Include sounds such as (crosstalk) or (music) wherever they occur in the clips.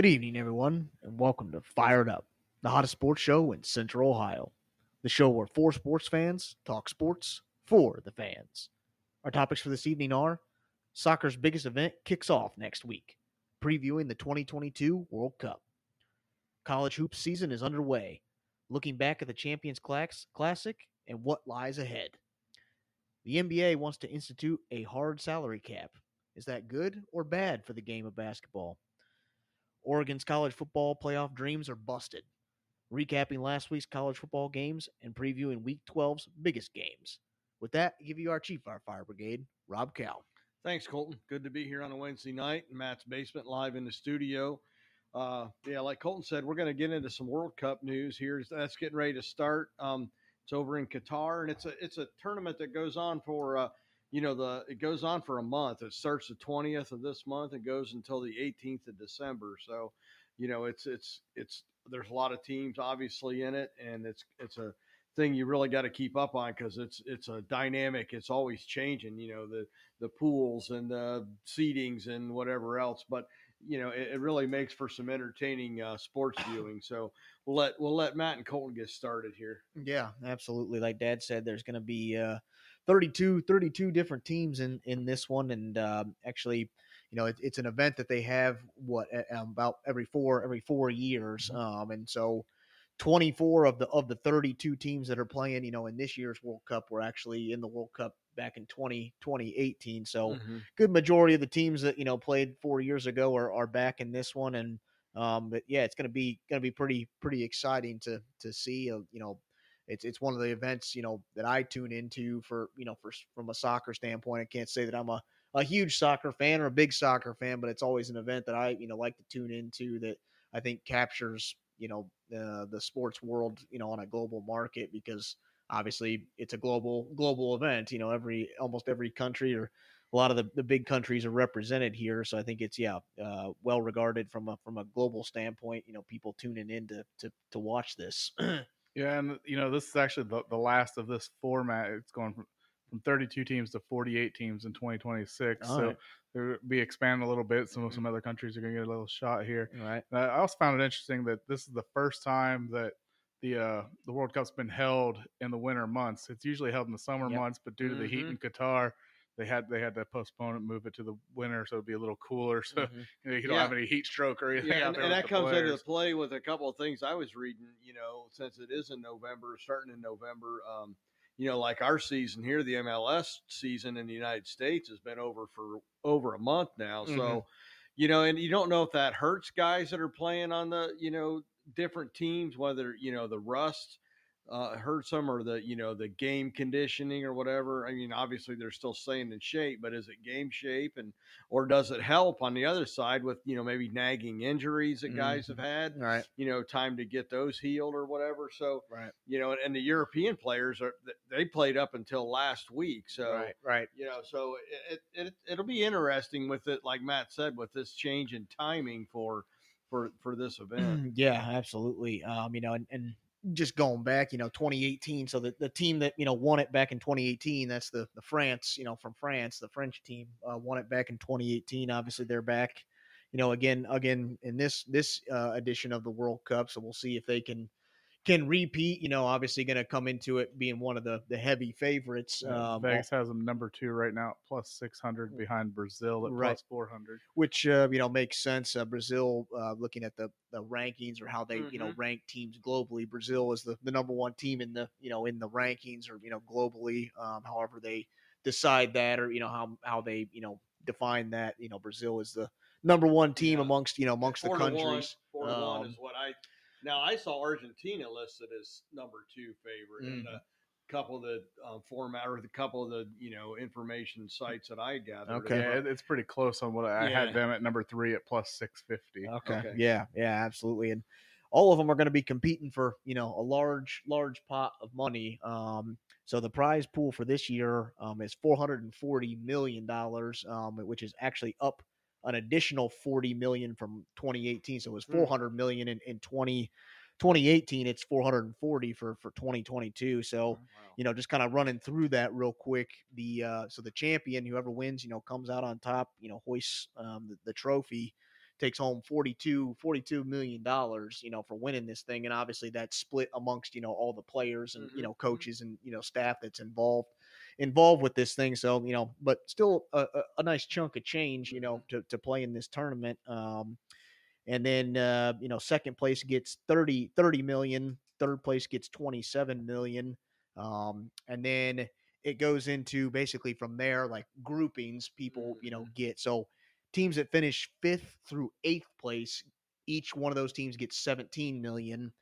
Good evening, everyone, and welcome to Fired Up, the hottest sports show in Central Ohio. The show where four sports fans talk sports for the fans. Our topics for this evening are soccer's biggest event kicks off next week, previewing the 2022 World Cup. College hoops season is underway, looking back at the Champions Class- Classic and what lies ahead. The NBA wants to institute a hard salary cap. Is that good or bad for the game of basketball? Oregon's college football playoff dreams are busted. Recapping last week's college football games and previewing Week 12's biggest games. With that, I give you our Chief Our Fire Brigade, Rob Cal. Thanks, Colton. Good to be here on a Wednesday night in Matt's basement, live in the studio. Uh, yeah, like Colton said, we're going to get into some World Cup news here. That's getting ready to start. Um, it's over in Qatar, and it's a it's a tournament that goes on for uh, you know the it goes on for a month. It starts the twentieth of this month and goes until the eighteenth of December. So, you know, it's it's it's there's a lot of teams obviously in it, and it's it's a thing you really got to keep up on because it's it's a dynamic. It's always changing. You know the the pools and the seedings and whatever else, but you know it, it really makes for some entertaining uh, sports viewing. So we'll let we'll let Matt and Colton get started here. Yeah, absolutely. Like Dad said, there's going to be uh, 32, 32 different teams in in this one, and uh, actually, you know, it, it's an event that they have what about every four every four years, um, and so. 24 of the of the 32 teams that are playing, you know, in this year's World Cup were actually in the World Cup back in 20, 2018. So Mm-hmm. good majority of the teams that, you know, played four years ago are, are back in this one. And um, but yeah, it's gonna be gonna be pretty pretty exciting to to see. Uh, you know, it's it's one of the events, you know, that I tune into for, you know, for from a soccer standpoint. I can't say that I'm a a huge soccer fan or a big soccer fan, but it's always an event that I, you know, like to tune into that I think captures, you know, uh, the sports world, you know, on a global market because obviously it's a global global event. You know, every almost every country or a lot of the, the big countries are represented here. So I think it's yeah, uh, well regarded from a from a global standpoint. You know, people tuning in to to, to watch this. (clears throat) Yeah, and you know this is actually the, the last of this format. It's going from, from 32 teams to 48 teams in 2026. All so right. there be expanded a little bit. Some some other countries are going to get a little shot here. All right. And I also found it interesting that this is the first time that the uh, the World Cup's been held in the winter months. It's usually held in the summer Yep. months, but due to the heat in Qatar, they had they had to postpone it, move it to the winter, so it'd be a little cooler. (laughs) So Mhm. you, know, you don't Yeah. have any heat stroke or anything Yeah, out and, there. and that comes players. into play with a couple of things I was reading. You know, since it is in November, starting in November. Um, you know, like our season here, the MLS season in the United States has been over for over a month now. So, Mhm. you know, and you don't know if that hurts guys that are playing on the you know different teams, whether you know the rust uh, hurts them or the you know the game conditioning or whatever. I mean, obviously they're still staying in shape, but is it game shape and or does it help on the other side with you know maybe nagging injuries that guys have had? Right. You know, time to get those healed or whatever. So Right. you know, and the European players are they played up until last week. So Right. Right. you know, so it, it, it it'll be interesting with it, like Matt said, with this change in timing for for for this event. (clears throat) yeah, absolutely. Um, you know, and, and just going back, you know, 2018. So the, the team that you know won it back in 2018, that's the the France, you know, from France, the French team uh, won it back in 2018. Obviously, they're back, you know, again, again in this this uh, edition of the World Cup. So we'll see if they can can repeat. You know, obviously going to come into it being one of the the heavy favorites. Yeah, Um, Vegas has them number two right now, plus 600 behind Brazil at Right. plus 400. which uh, you know makes sense. Uh, Brazil, uh, looking at the, the rankings or how they you know rank teams globally, Brazil is the, the number one team in the you know in the rankings or you know globally. Um, however they decide that or you know how how they you know define that. You know Brazil is the number one team Yeah. amongst you know amongst the four to one, countries. four to one Um, is what I. Now I saw Argentina listed as number two favorite, and Mhm. a couple of the um, format or the couple of the you know information sites that I gathered. Okay. Yeah, it's pretty close on what I Yeah. had them at number three at plus 650. Okay. Okay. Yeah, yeah, absolutely. And all of them are going to be competing for, you know, a large, large pot of money. Um, so the prize pool for this year um, is four hundred and forty million dollars, um, which is actually up an additional forty million from twenty eighteen. So it was four hundred million in, in 20, 2018. It's four hundred and forty for for twenty twenty two. So Wow. you know, just kind of running through that real quick. The uh, so the champion, whoever wins, you know, comes out on top. You know, hoists um, the, the trophy takes home 42 42 million dollars you know for winning this thing and obviously that's split amongst you know all the players and Mhm, you know mhm. coaches and you know staff that's involved involved with this thing so you know but still a, a, nice chunk of change you know to, to play in this tournament um and then uh you know second place gets 30 30 million third place gets 27 million um and then it goes into basically from there like groupings people you know get so teams that finish fifth through eighth place each one of those teams gets 17 million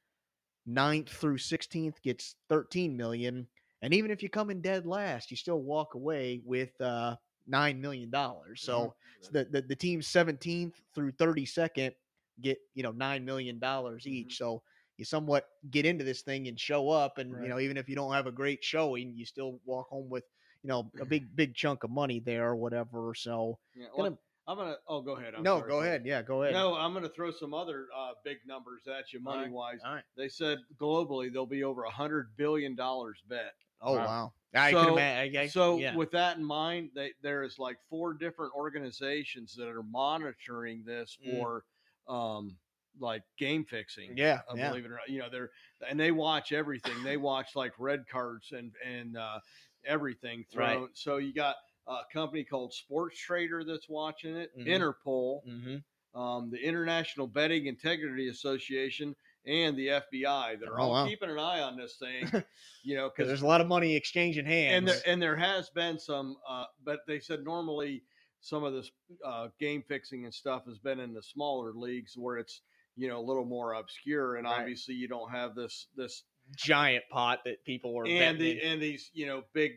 ninth through 16th gets 13 million and even if you come in dead last you still walk away with uh nine million dollars so so the, the the teams 17th through 32nd get you know nine million dollars each so you somewhat get into this thing and show up and Right. you know even if you don't have a great showing you still walk home with you know a (laughs) big big chunk of money there or whatever so Yeah, gonna- I'm gonna. Oh, go ahead. I'm no sorry, go ahead yeah go ahead No, I'm gonna throw some other uh, big numbers at you, money wise. right They said globally there'll be over a hundred billion dollars bet. Oh Wow. wow i So- can imagine so yeah. with that in mind, they, there is like four different organizations that are monitoring this Mm. for um, like game fixing. yeah uh, yeah believe it or not. You know, they're and they watch everything. They watch like red cards and and uh, everything Right. thrown. So you got a company called Sportradar that's watching it, Mhm. Interpol, mm-hmm. um, the International Betting Integrity Association, and the FBI. They're Oh, all wow. keeping an eye on this thing. (laughs) You know, because there's a lot of money exchanging hands and there and there has been some, uh, but they said normally some of this uh, game fixing and stuff has been in the smaller leagues where it's you know a little more obscure, and Right. obviously you don't have this this giant pot that people are and the and these you know big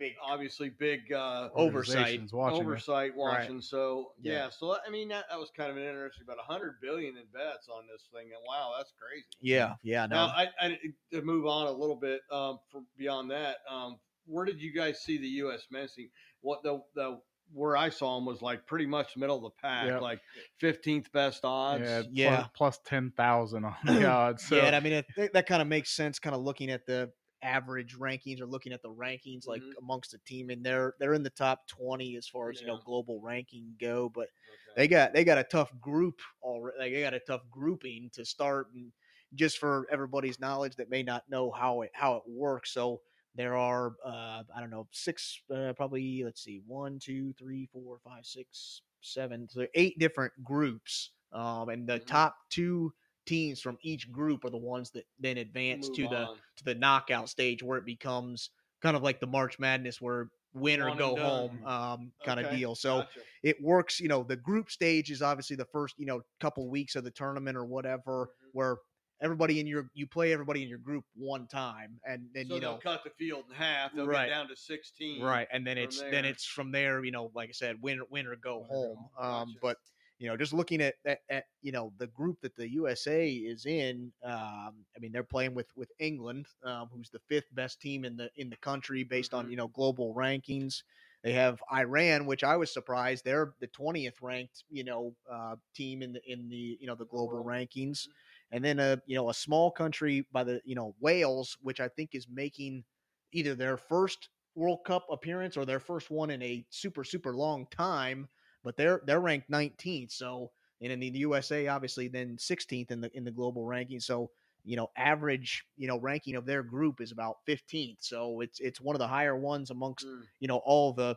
big obviously big uh, Oversight. Organizations watching it. oversight watching. So Yeah. yeah. so I mean that, that was kind of an interesting about a hundred billion in bets on this thing, and wow, that's crazy. yeah yeah no Now, I, I to move on a little bit um, for beyond that, um, where did you guys see the U.S. men's team? What the the where I saw them was like pretty much middle of the pack, Yep. like fifteenth best odds. Yeah, Yeah. plus, plus ten thousand on the (clears throat) odds. So yeah, and I mean, it, that kind of makes sense. Kind of looking at the average rankings or looking at the rankings like Mhm. amongst the team, and they're they're in the top twenty as far as you know global ranking go. But Okay. they got they got a tough group already. Like, they got a tough grouping to start, and just for everybody's knowledge that may not know how it how it works. So there are uh, I don't know six uh, probably let's see one two three four five six seven so eight different groups, um, and the Mhm. top two teams from each group are the ones that then advance Move to the to the knockout stage where it becomes kind of like the March Madness where win or go home um, kind of deal. So gotcha. it works. You know, the group stage is obviously the first you know couple weeks of the tournament or whatever, Mhm. where everybody in your you play everybody in your group one time, and then so you know cut the field in half. They'll Right. get down to sixteen. right, and then it's then it's from there. You know, like I said, win win or go Win or go home. home. Um, Gotcha. but you know, just looking at, at, at you know the group that the USA is in, um, I mean, they're playing with with England, um, who's the fifth best team in the in the country based on Mhm. you know global rankings. They have Iran, which I was surprised they're the twentieth ranked you know uh, team in the in the you know the global rankings, Mhm. and then a you know a small country by the you know Wales, which I think is making either their first World Cup appearance or their first one in a super super long time but they're they're ranked 19th. So and in the USA, obviously, then 16th in the in the global ranking. So you know, average you know ranking of their group is about 15th. So it's it's one of the higher ones amongst Mm. you know all the.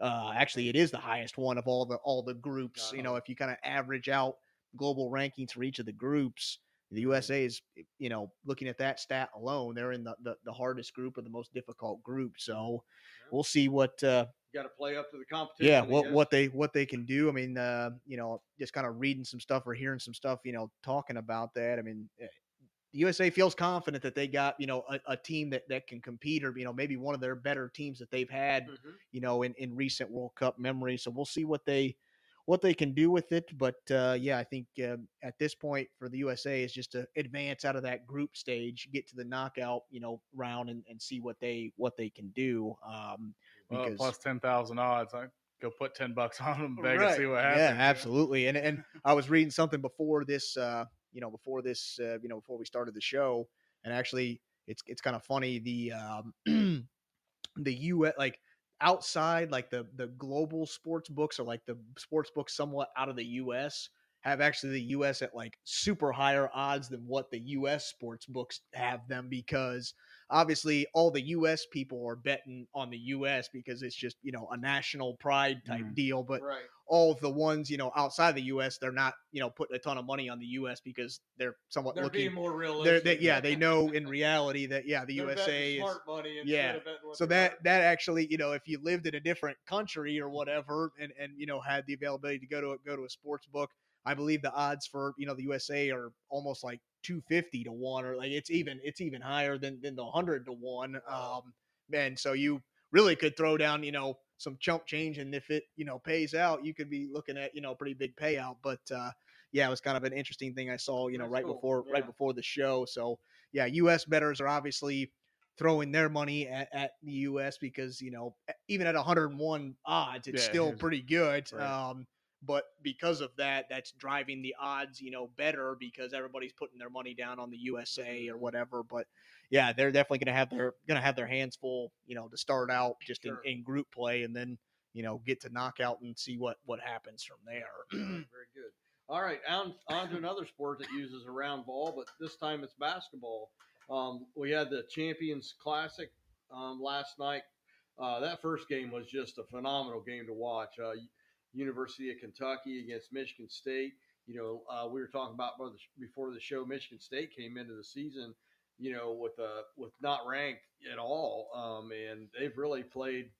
Uh, actually, it is the highest one of all the all the groups. You know, if you kind of average out global rankings for each of the groups, the USA is you know looking at that stat alone, they're in the the, the hardest group or the most difficult group. So Yeah. we'll see what uh, Got to play up to the competition. yeah what what they what they can do i mean uh you know just kind of reading some stuff or hearing some stuff you know talking about that i mean eh, the usa feels confident that they got you know a, a team that that can compete or you know maybe one of their better teams that they've had Mhm. you know in in recent world cup memory so we'll see what they what they can do with it but uh yeah i think uh, at this point for the usa is just to advance out of that group stage get to the knockout you know round and, and see what they what they can do um Well, plus ten thousand odds. I go put ten bucks (laughs) on them, beg Right. and see what happens. Yeah, absolutely. And and (laughs) I was reading something before this, uh, you know, before this, uh, you know, before we started the show, and actually, it's it's kind of funny. The um, (clears throat) the U like outside, like the the global sports books or like the sports books somewhat out of the U.S. have actually the U.S. at like super higher odds than what the U.S. sports books have them because obviously all the U.S. people are betting on the U.S. because it's just you know a national pride type Mhm. deal, but right. all of the ones you know outside the U.S. they're not you know putting a ton of money on the U.S. because they're somewhat They're looking. being more They're, realistic. they, yeah, they (laughs) know in reality that yeah, the They're USA is smart money instead yeah. of betting what so that want. that actually you know if you lived in a different country or whatever and and you know had the availability to go to a, go to a sports book i believe the odds for you know the usa are almost like 250 to 1 or like it's even it's even higher than than the 100 to 1 um and so you really could throw down you know some chump change and if it you know pays out you could be looking at you know a pretty big payout but uh yeah it was kind of an interesting thing i saw you know That's right cool, before right before the show so yeah us betters are obviously throwing their money at, at the U.S. because you know even at 101 odds, it's Yeah, still (laughs) pretty good. right. Um, but because of that, that's driving the odds, you know, better because everybody's putting their money down on the USA or whatever. But yeah, they're definitely going to have their going to have their hands full, you know, to start out just Sure. in, in group play and then you know get to knockout and see what what happens from there. Very good. All right, on, on to another sport that uses a round ball, but this time it's basketball. Um, we had the Champions Classic um, last night. Uh, that first game was just a phenomenal game to watch. Uh, University of Kentucky against Michigan State. You know, uh, we were talking about before the- show. Michigan State came into the season, you know, with a with not ranked at all, um, and they've really played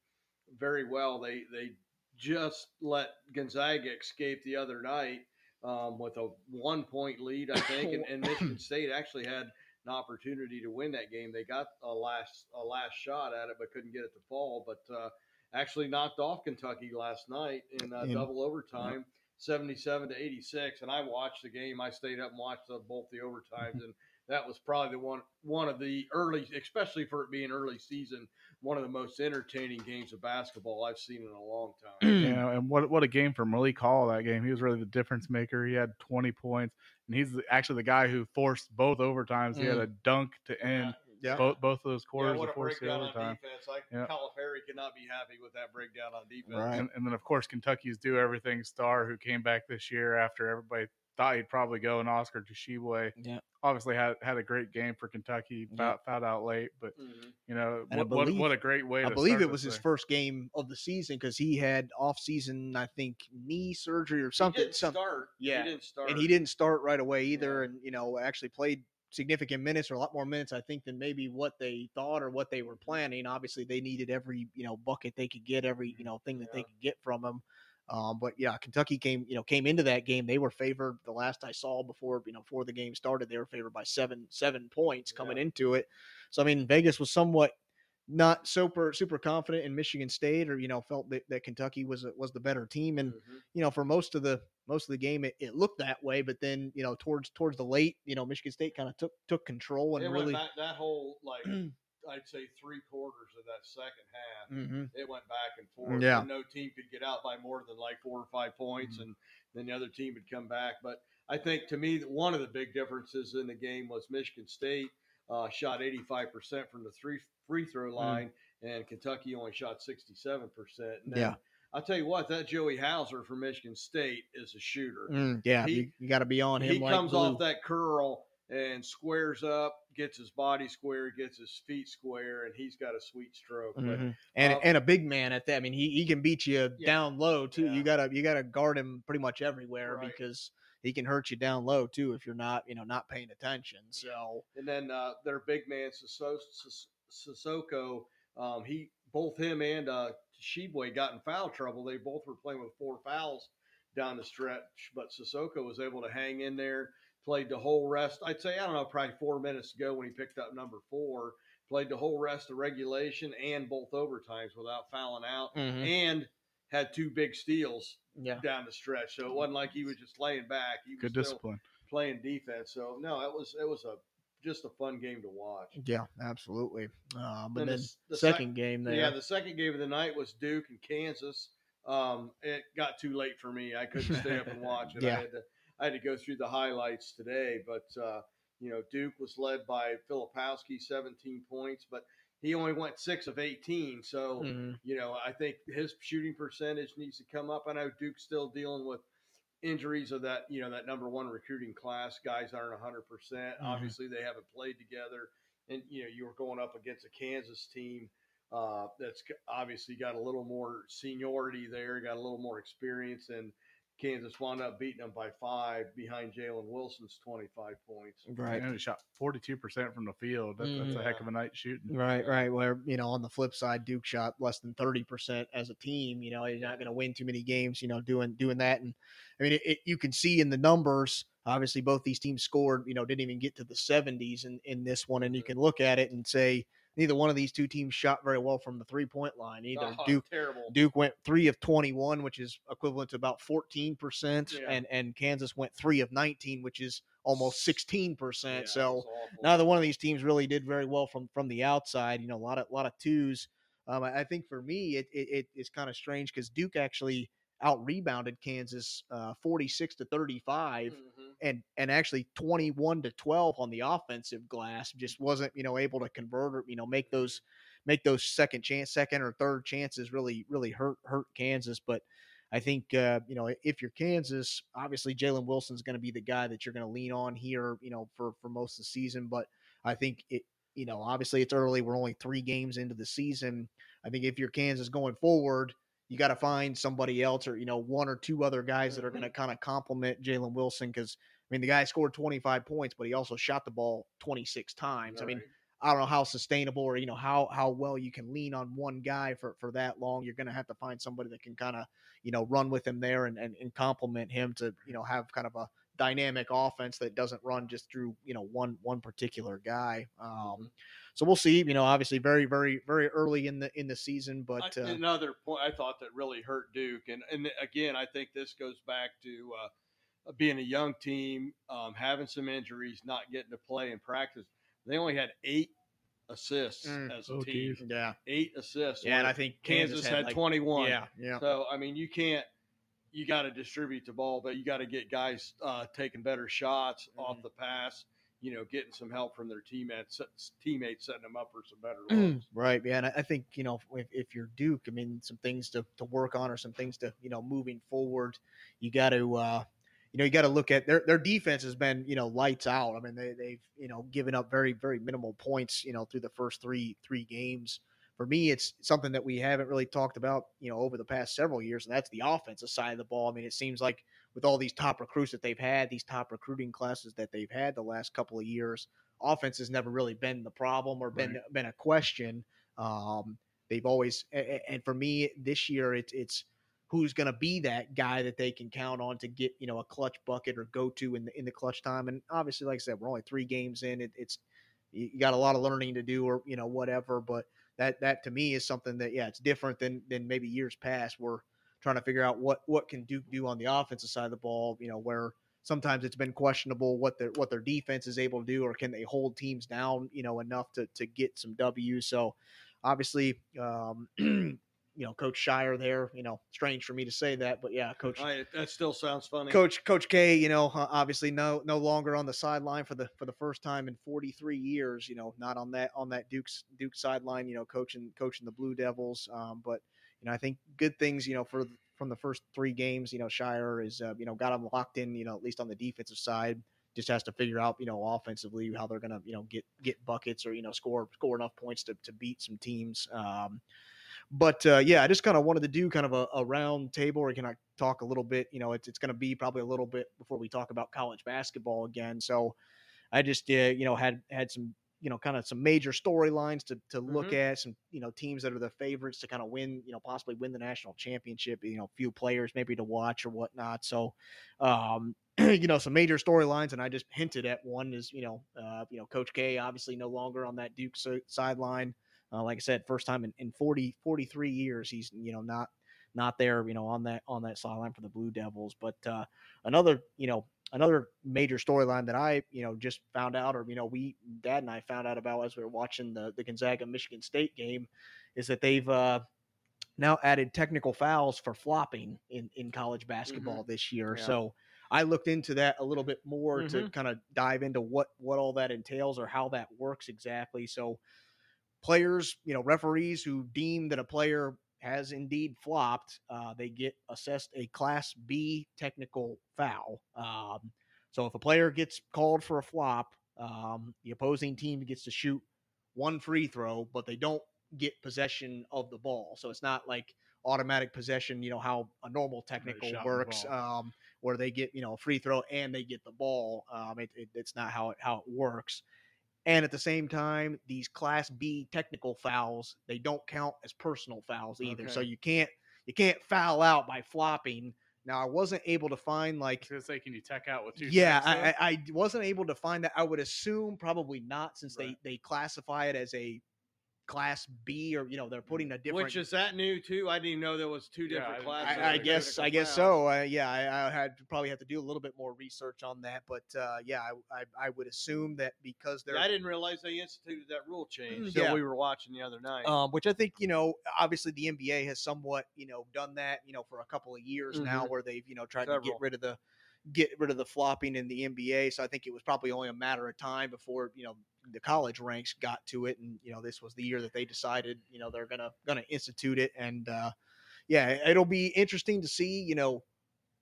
very well. They they just let Gonzaga escape the other night um, with a one point lead, I think, and, and Michigan (coughs) State actually had an opportunity to win that game. They got a last a last shot at it, but couldn't get it to fall. But uh, actually knocked off Kentucky last night in uh, In- double overtime, seventy seven to eighty six. And I watched the game. I stayed up and watched the, both the overtimes, mm-hmm. and that was probably the one one of the early, especially for it being early season, one of the most entertaining games of basketball I've seen in a long time. (clears throat) You know, and what what a game for Malik Hall that game. He was really the difference maker. He had 20 points, and he's actually the guy who forced both overtimes. He had mm. a dunk to end yeah. Both both of those quarters what to a force the overtime. defense. Like Yeah. Calipari could not be happy with that breakdown on defense. Right. And, and then of course Kentucky's do everything star who came back this year after everybody thought he'd probably go, and Oscar Tshiebwe Yeah. obviously had had a great game for Kentucky. Yeah. Fouled, fouled out late, but Mhm. you know what, what, believe- what a great way. I believe start it was his thing. first game of the season because he had off season, I think, knee surgery or something. He didn't something. start. Yeah. He didn't start. and he didn't start right away either Yeah. and you know actually played significant minutes or a lot more minutes i think than maybe what they thought or what they were planning. Obviously they needed every you know bucket they could get every you know thing that they could get from him um, but yeah kentucky came you know came into that game they were favored. The last i saw before you know before the game started they were favored by seven seven points coming Yeah. into it. So i mean vegas was somewhat not super super confident in michigan state or you know felt that, that kentucky was a- was the better team. And Mhm. you know, for most of the most of the game, it, it looked that way. But then, you know, towards towards the late, you know, Michigan State kind of took took control and It really. back, that whole like (clears throat) I'd say three quarters of that second half. Mhm. It went back and forth. Yeah. and no team could get out by more than like four or five points, and then the other team would come back. But I think to me, that one of the big differences in the game was Michigan State uh, shot 85% from the three free throw line, and Kentucky only shot 67%. And Yeah. I'll tell you what, that Joey Hauser from Michigan State is a shooter. Mm, yeah, He- you, you got to be on him. he like comes glue. off that curl and squares up, gets his body square, gets his feet square, and he's got a sweet stroke. But Mhm. and uh, and a big man at that. I mean, he, he can beat you Yeah. down low too. Yeah. You gotta you gotta guard him pretty much everywhere Right. because he can hurt you down low too if you're not you know not paying attention. So and then uh, their big man Sissoko, um, he both him and uh, Tshiebwe got in foul trouble. They both were playing with four fouls down the stretch, but Sissoko was able to hang in there. Played the whole rest. I'd say I don't know, probably four minutes ago when he picked up number four. Played the whole rest of regulation and both overtimes without fouling out. Mm-hmm. and had two big steals yeah, down the stretch. So it wasn't like he was just laying back. He was Good still discipline. playing defense. So no, it was it was a just a fun game to watch. yeah, absolutely. Um, but Then then the second sec- game there. Yeah, the second game of the night was Duke and Kansas. Um, it got too late for me. I couldn't stay up and (laughs) watch it. Yeah. I had to I had to go through the highlights today. But uh, you know, Duke was led by Filipowski, 17 points, but he only went six of 18. So Mhm. you know, I think his shooting percentage needs to come up. I know Duke's still dealing with injuries of that you know that number one recruiting class. Guys aren't hundred percent. Mhm. Obviously, they haven't played together, and you know you were going up against a Kansas team uh, that's obviously got a little more seniority there, got a little more experience, and Kansas wound up beating them by five behind Jalen Wilson's twenty-five points. Right. And he shot 42% from the field. That, That's Mhm. a heck of a night shooting. Right, right. Where you know, on the flip side, Duke shot less than thirty percent as a team. You know, he's not going to win too many games. You know, doing doing that, and I mean, it, it, you can see in the numbers. Obviously, both these teams scored. You know, didn't even get to the seventies in in this one, and you can look at it and say neither one of these two teams shot very well from the three point line. Either Oh, Duke terrible. Duke went three of 21, which is equivalent to about 14%, and and Kansas went three of 19, which is almost 16%. Yeah, it so neither one of these teams really did very well from from the outside. You know, a lot of a lot of twos. Um, I, I think for me, it it, it is kind of strange because Duke actually out rebounded Kansas uh, 46 to 35 Mhm. And and actually 21 to 12 on the offensive glass just wasn't you know able to convert or you know make those make those second chance second or third chances really really hurt hurt Kansas. But I think uh, you know if you're Kansas obviously Jalen Wilson's going to be the guy that you're going to lean on here you know for for most of the season. But I think it you know obviously it's early we're only 3 games into the season. I think if you're Kansas going forward you got to find somebody else or you know one or two other guys that are going to kind of complement Jalen Wilson because I mean the guy scored 25 points, but he also shot the ball 26 times. I mean I don't know how sustainable or you know how how well you can lean on one guy for for that long. You're going to have to find somebody that can kind of you know run with him there and, and and complement him to you know have kind of a dynamic offense that doesn't run just through you know one one particular guy. Um, so we'll see. You know, obviously very very very early in the in the season, but I- uh, another point I thought that really hurt Duke, and and again, I think this goes back to uh, being a young team, um, having some injuries, not getting to play in practice. They only had eight assists Mm. as a Oh, team, geez. yeah, eight assists. yeah, and I think Kansas, had, like, 21. Yeah, yeah. So I mean, you can't. You got to distribute the ball, but you got to get guys uh, taking better shots off Mhm. the pass. You know, getting some help from their teammates, teammates setting them up for some better Mm, looks. right. Yeah. And I I think, you know, if, if you're Duke, I mean, some things to, to work on or some things to, you know, moving forward, you got to, uh, you know, you got to look at their, their defense has been, you know, lights out. I mean, they, they've, you know, given up very, very minimal points, you know, through the first three, three games. For me, it's something that we haven't really talked about, you know, over the past several years, and that's the offensive side of the ball. I mean, it seems like with all these top recruits that they've had, these top recruiting classes that they've had the last couple of years, offense has never really been the problem or been been a question. Um, they've always and for me this year it's it's who's going to be that guy that they can count on to get you know a clutch bucket or go to in the in the clutch time. And obviously, like I said, we're only three games in. It, it's you got a lot of learning to do or you know whatever, but that that to me is something that yeah it's different than than maybe years past. We're trying to figure out what what can Duke do on the offensive side of the ball. You know where sometimes it's been questionable what their what their defense is able to do or can they hold teams down you know enough to to get some W's. So obviously um (clears throat) you know coach Scheyer there you know strange for me to say that but yeah coach I, that still sounds funny. Coach Coach K, you know, obviously no no longer on the sideline for the for the first time in 43 years. You know, not on that on that Duke's Duke sideline. You know, coaching coaching the Blue Devils. Um, but you know, I think good things. You know, for from the first three games, you know, Scheyer is uh, you know got them locked in. You know, at least on the defensive side. Just has to figure out, you know, offensively how they're gonna, you know, get get buckets or you know score score enough points to, to beat some teams. Um, but uh, yeah, I just kind of wanted to do kind of a, a round table where can I talk a little bit. You know, it's it's going to be probably a little bit before we talk about college basketball again. So I just uh, you know had had some you know kind of some major storylines to to look at some you know teams that are the favorites to kind of win you know possibly win the national championship. You know, few players maybe to watch or whatnot. So um, you know some major storylines, and I just hinted at one is you know uh, you know Coach K obviously no longer on that Duke si- sideline. Uh, like I said, first time in, in 40, 43 years, he's you know not not there, you know, on that on that sideline for the Blue Devils. But uh, another, you know, another major storyline that I, you know, just found out, or you know, we Dad and I found out about as we were watching the the Gonzaga Michigan State game, is that they've uh, now added technical fouls for flopping in in college basketball this year. Yeah. So. I looked into that a little bit more to Mhm. kind of dive into what what all that entails or how that works exactly. So players, you know, referees who deem that a player has indeed flopped, uh, they get assessed a Class B technical foul. Um, so if a player gets called for a flop, um, the opposing team gets to shoot one free throw, but they don't get possession of the ball. So it's not like automatic possession, you know, how a normal technical works, um, where they get, you know, a free throw and they get the ball. Um, it, it, it's not how it, how it works. And at the same time, these class B technical fouls, they don't count as personal fouls either. So you can't, you can't foul out by flopping. Now I wasn't able to find like gonna say, can you tech out with two? yeah. I, I I wasn't able to find that. I would assume probably not, since Right. they they classify it as a class B, or you know they're putting a different. Which is that new too? I didn't even know there was two different didn't- classes. I, I guess I guess so. Uh, yeah, I, I had probably have to do a little bit more research on that, but uh, yeah, I, I I would assume that because they're Yeah, I didn't realize they instituted that rule change. So yeah. we were watching the other night. um, which I think you know, obviously the NBA has somewhat you know done that you know for a couple of years now, Mhm. where they've you know tried to get rid of the get rid of the flopping in the NBA. So I think it was probably only a matter of time before you know the college ranks got to it, and you know this was the year that they decided you know they're gonna gonna institute it, and uh, yeah, it'll be interesting to see you know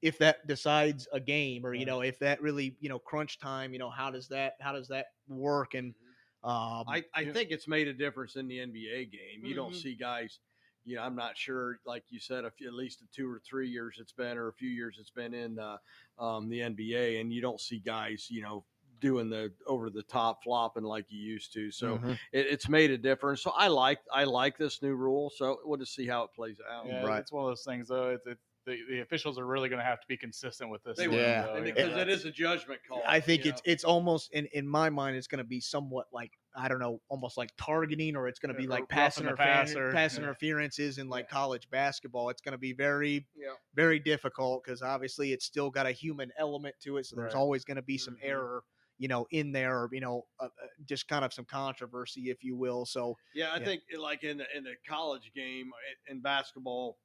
if that decides a game or you know if that really you know crunch time you know how does that how does that work and um I, I think it's made a difference in the NBA game. You don't Mhm. see guys, you know, I'm not sure, like you said, a few, at least the two or three years it's been, or a few years it's been in uh, um, the NBA, and you don't see guys, you know, doing the over the top flopping like you used to. So mhm. it, it's made a difference. So I like I like this new rule. So we'll just see how it plays out. Yeah, Right. it's one of those things though. It's, it's the, the officials are really going to have to be consistent with this. They will, Yeah. though, and you because know. it is a judgment call. I think it's know. it's almost in in my mind it's going to be somewhat like I don't know almost like targeting or it's going to be Yeah, like rough pass, in the interference, passer, pass yeah. interferences in like college basketball. It's going to be very yeah. very difficult because obviously it's still got a human element to it. So there's always going to be some Mhm. error, you know, in there, or, you know, uh, uh, just kind of some controversy, if you will. So Yeah, I Yeah. think uh, like in the in the college game in basketball,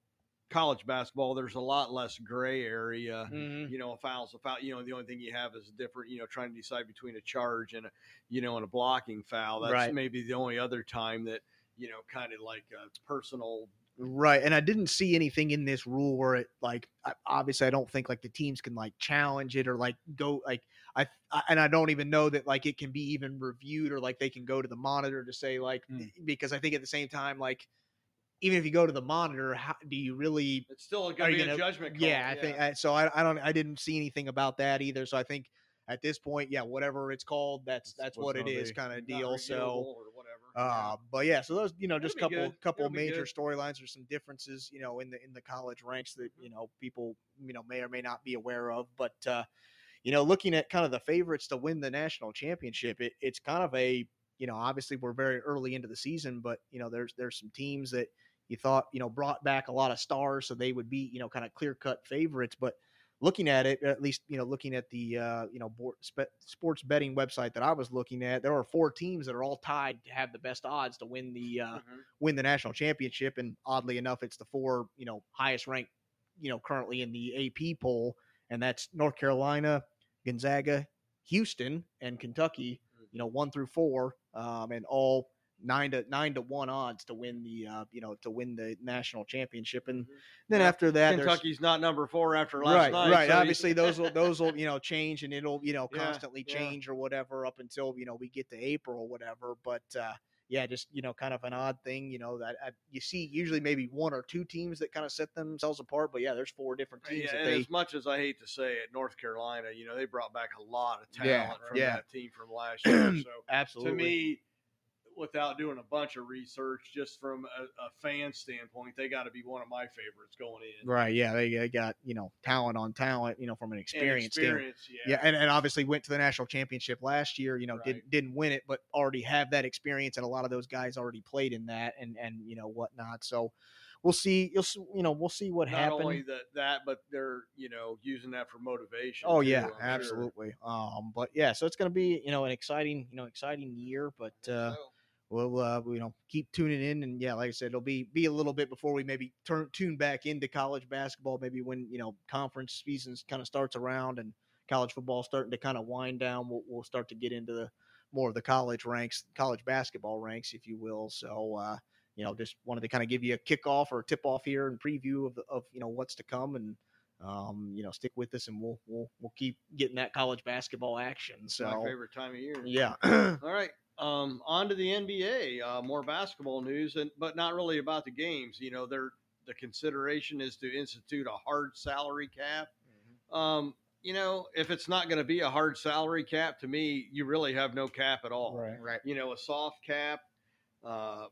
college basketball, there's a lot less gray area. Mm-hmm. You know, a foul's a foul. You know, the only thing you have is a different. You know, trying to decide between a charge and a, you know, and a blocking foul. That's Right. maybe the only other time that you know, kind of like a personal. Right, and I didn't see anything in this rule where it like obviously I don't think like the teams can like challenge it or like go like I, I and I don't even know that like it can be even reviewed or like they can go to the monitor to say like Hmm. because I think at the same time like even if you go to the monitor how do you really It's still going to be a gonna- judgment call. yeah, I think I, so I, I don't I didn't see anything about that either so I think at this point yeah whatever it's called that's That's what it is kind of deal so or whatever. uh, but yeah, so those you know just It'll couple couple It'll major storylines or some differences you know in the in the college ranks that Mm-hmm. you know people you know may or may not be aware of. But uh, you know, looking at kind of the favorites to win the national championship, it, it's kind of a you know obviously we're very early into the season, but you know there's there's some teams that you thought you know brought back a lot of stars, so they would be you know kind of clear cut favorites, but looking at it, at least you know, looking at the uh, you know board, sports betting website that I was looking at, there are four teams that are all tied to have the best odds to win the uh, Mhm. win the national championship, and oddly enough, it's the four you know highest ranked you know currently in the AP poll, and that's North Carolina, Gonzaga, Houston, and Kentucky. You know, one through four, um, and all nine to nine to one odds to win the uh, you know to win the national championship, and Mhm. then Yeah, after that, Kentucky's not number four after last right, night. right. so Obviously, those will those will (laughs) you know change, and it'll you know Yeah, constantly yeah. change or whatever up until you know we get to April or whatever. But uh, yeah, just you know, kind of an odd thing, you know, that I, you see usually maybe one or two teams that kind of set themselves apart. But yeah, there's four different teams Yeah, they. as much as I hate to say it, North Carolina, you know, they brought back a lot of talent Yeah, from yeah. that team from last year. (clears throat) So Absolutely. to me, without doing a bunch of research, just from a, a fan standpoint, they got to be one of my favorites going in. Right. Yeah, they, they got you know talent on talent, you know, from an experience. standpoint. experience, yeah. Yeah, and, and obviously went to the national championship last year. You know, Right. didn't didn't win it, but already have that experience, and a lot of those guys already played in that, and and you know whatnot. So we'll see. You'll you know we'll see what Not happens. only that, that, but they're you know using that for motivation. Oh too, yeah, I'm sure. absolutely. Um, but yeah, so it's going to be you know an exciting you know exciting year, but uh, So, we'll uh, you know keep tuning in, and yeah, like I said, it'll be be a little bit before we maybe turn tune back into college basketball, maybe when you know conference seasons kind of starts around and college football starting to kind of wind down. We'll, we'll start to get into the more of the college ranks, college basketball ranks, if you will. So uh, you know, just wanted to kind of give you a kickoff or a tip off here and preview of, of you know what's to come and um, you know stick with us and we'll we'll we'll keep getting that college basketball action. It's my So favorite time of year. yeah, All right. Um, on to the NBA. Uh, more basketball news, and but not really about the games. You know, they're the consideration is to institute a hard salary cap. Um, you know, if it's not going to be a hard salary cap, to me, you really have no cap at all. Right. right. You know, a soft cap. Uh,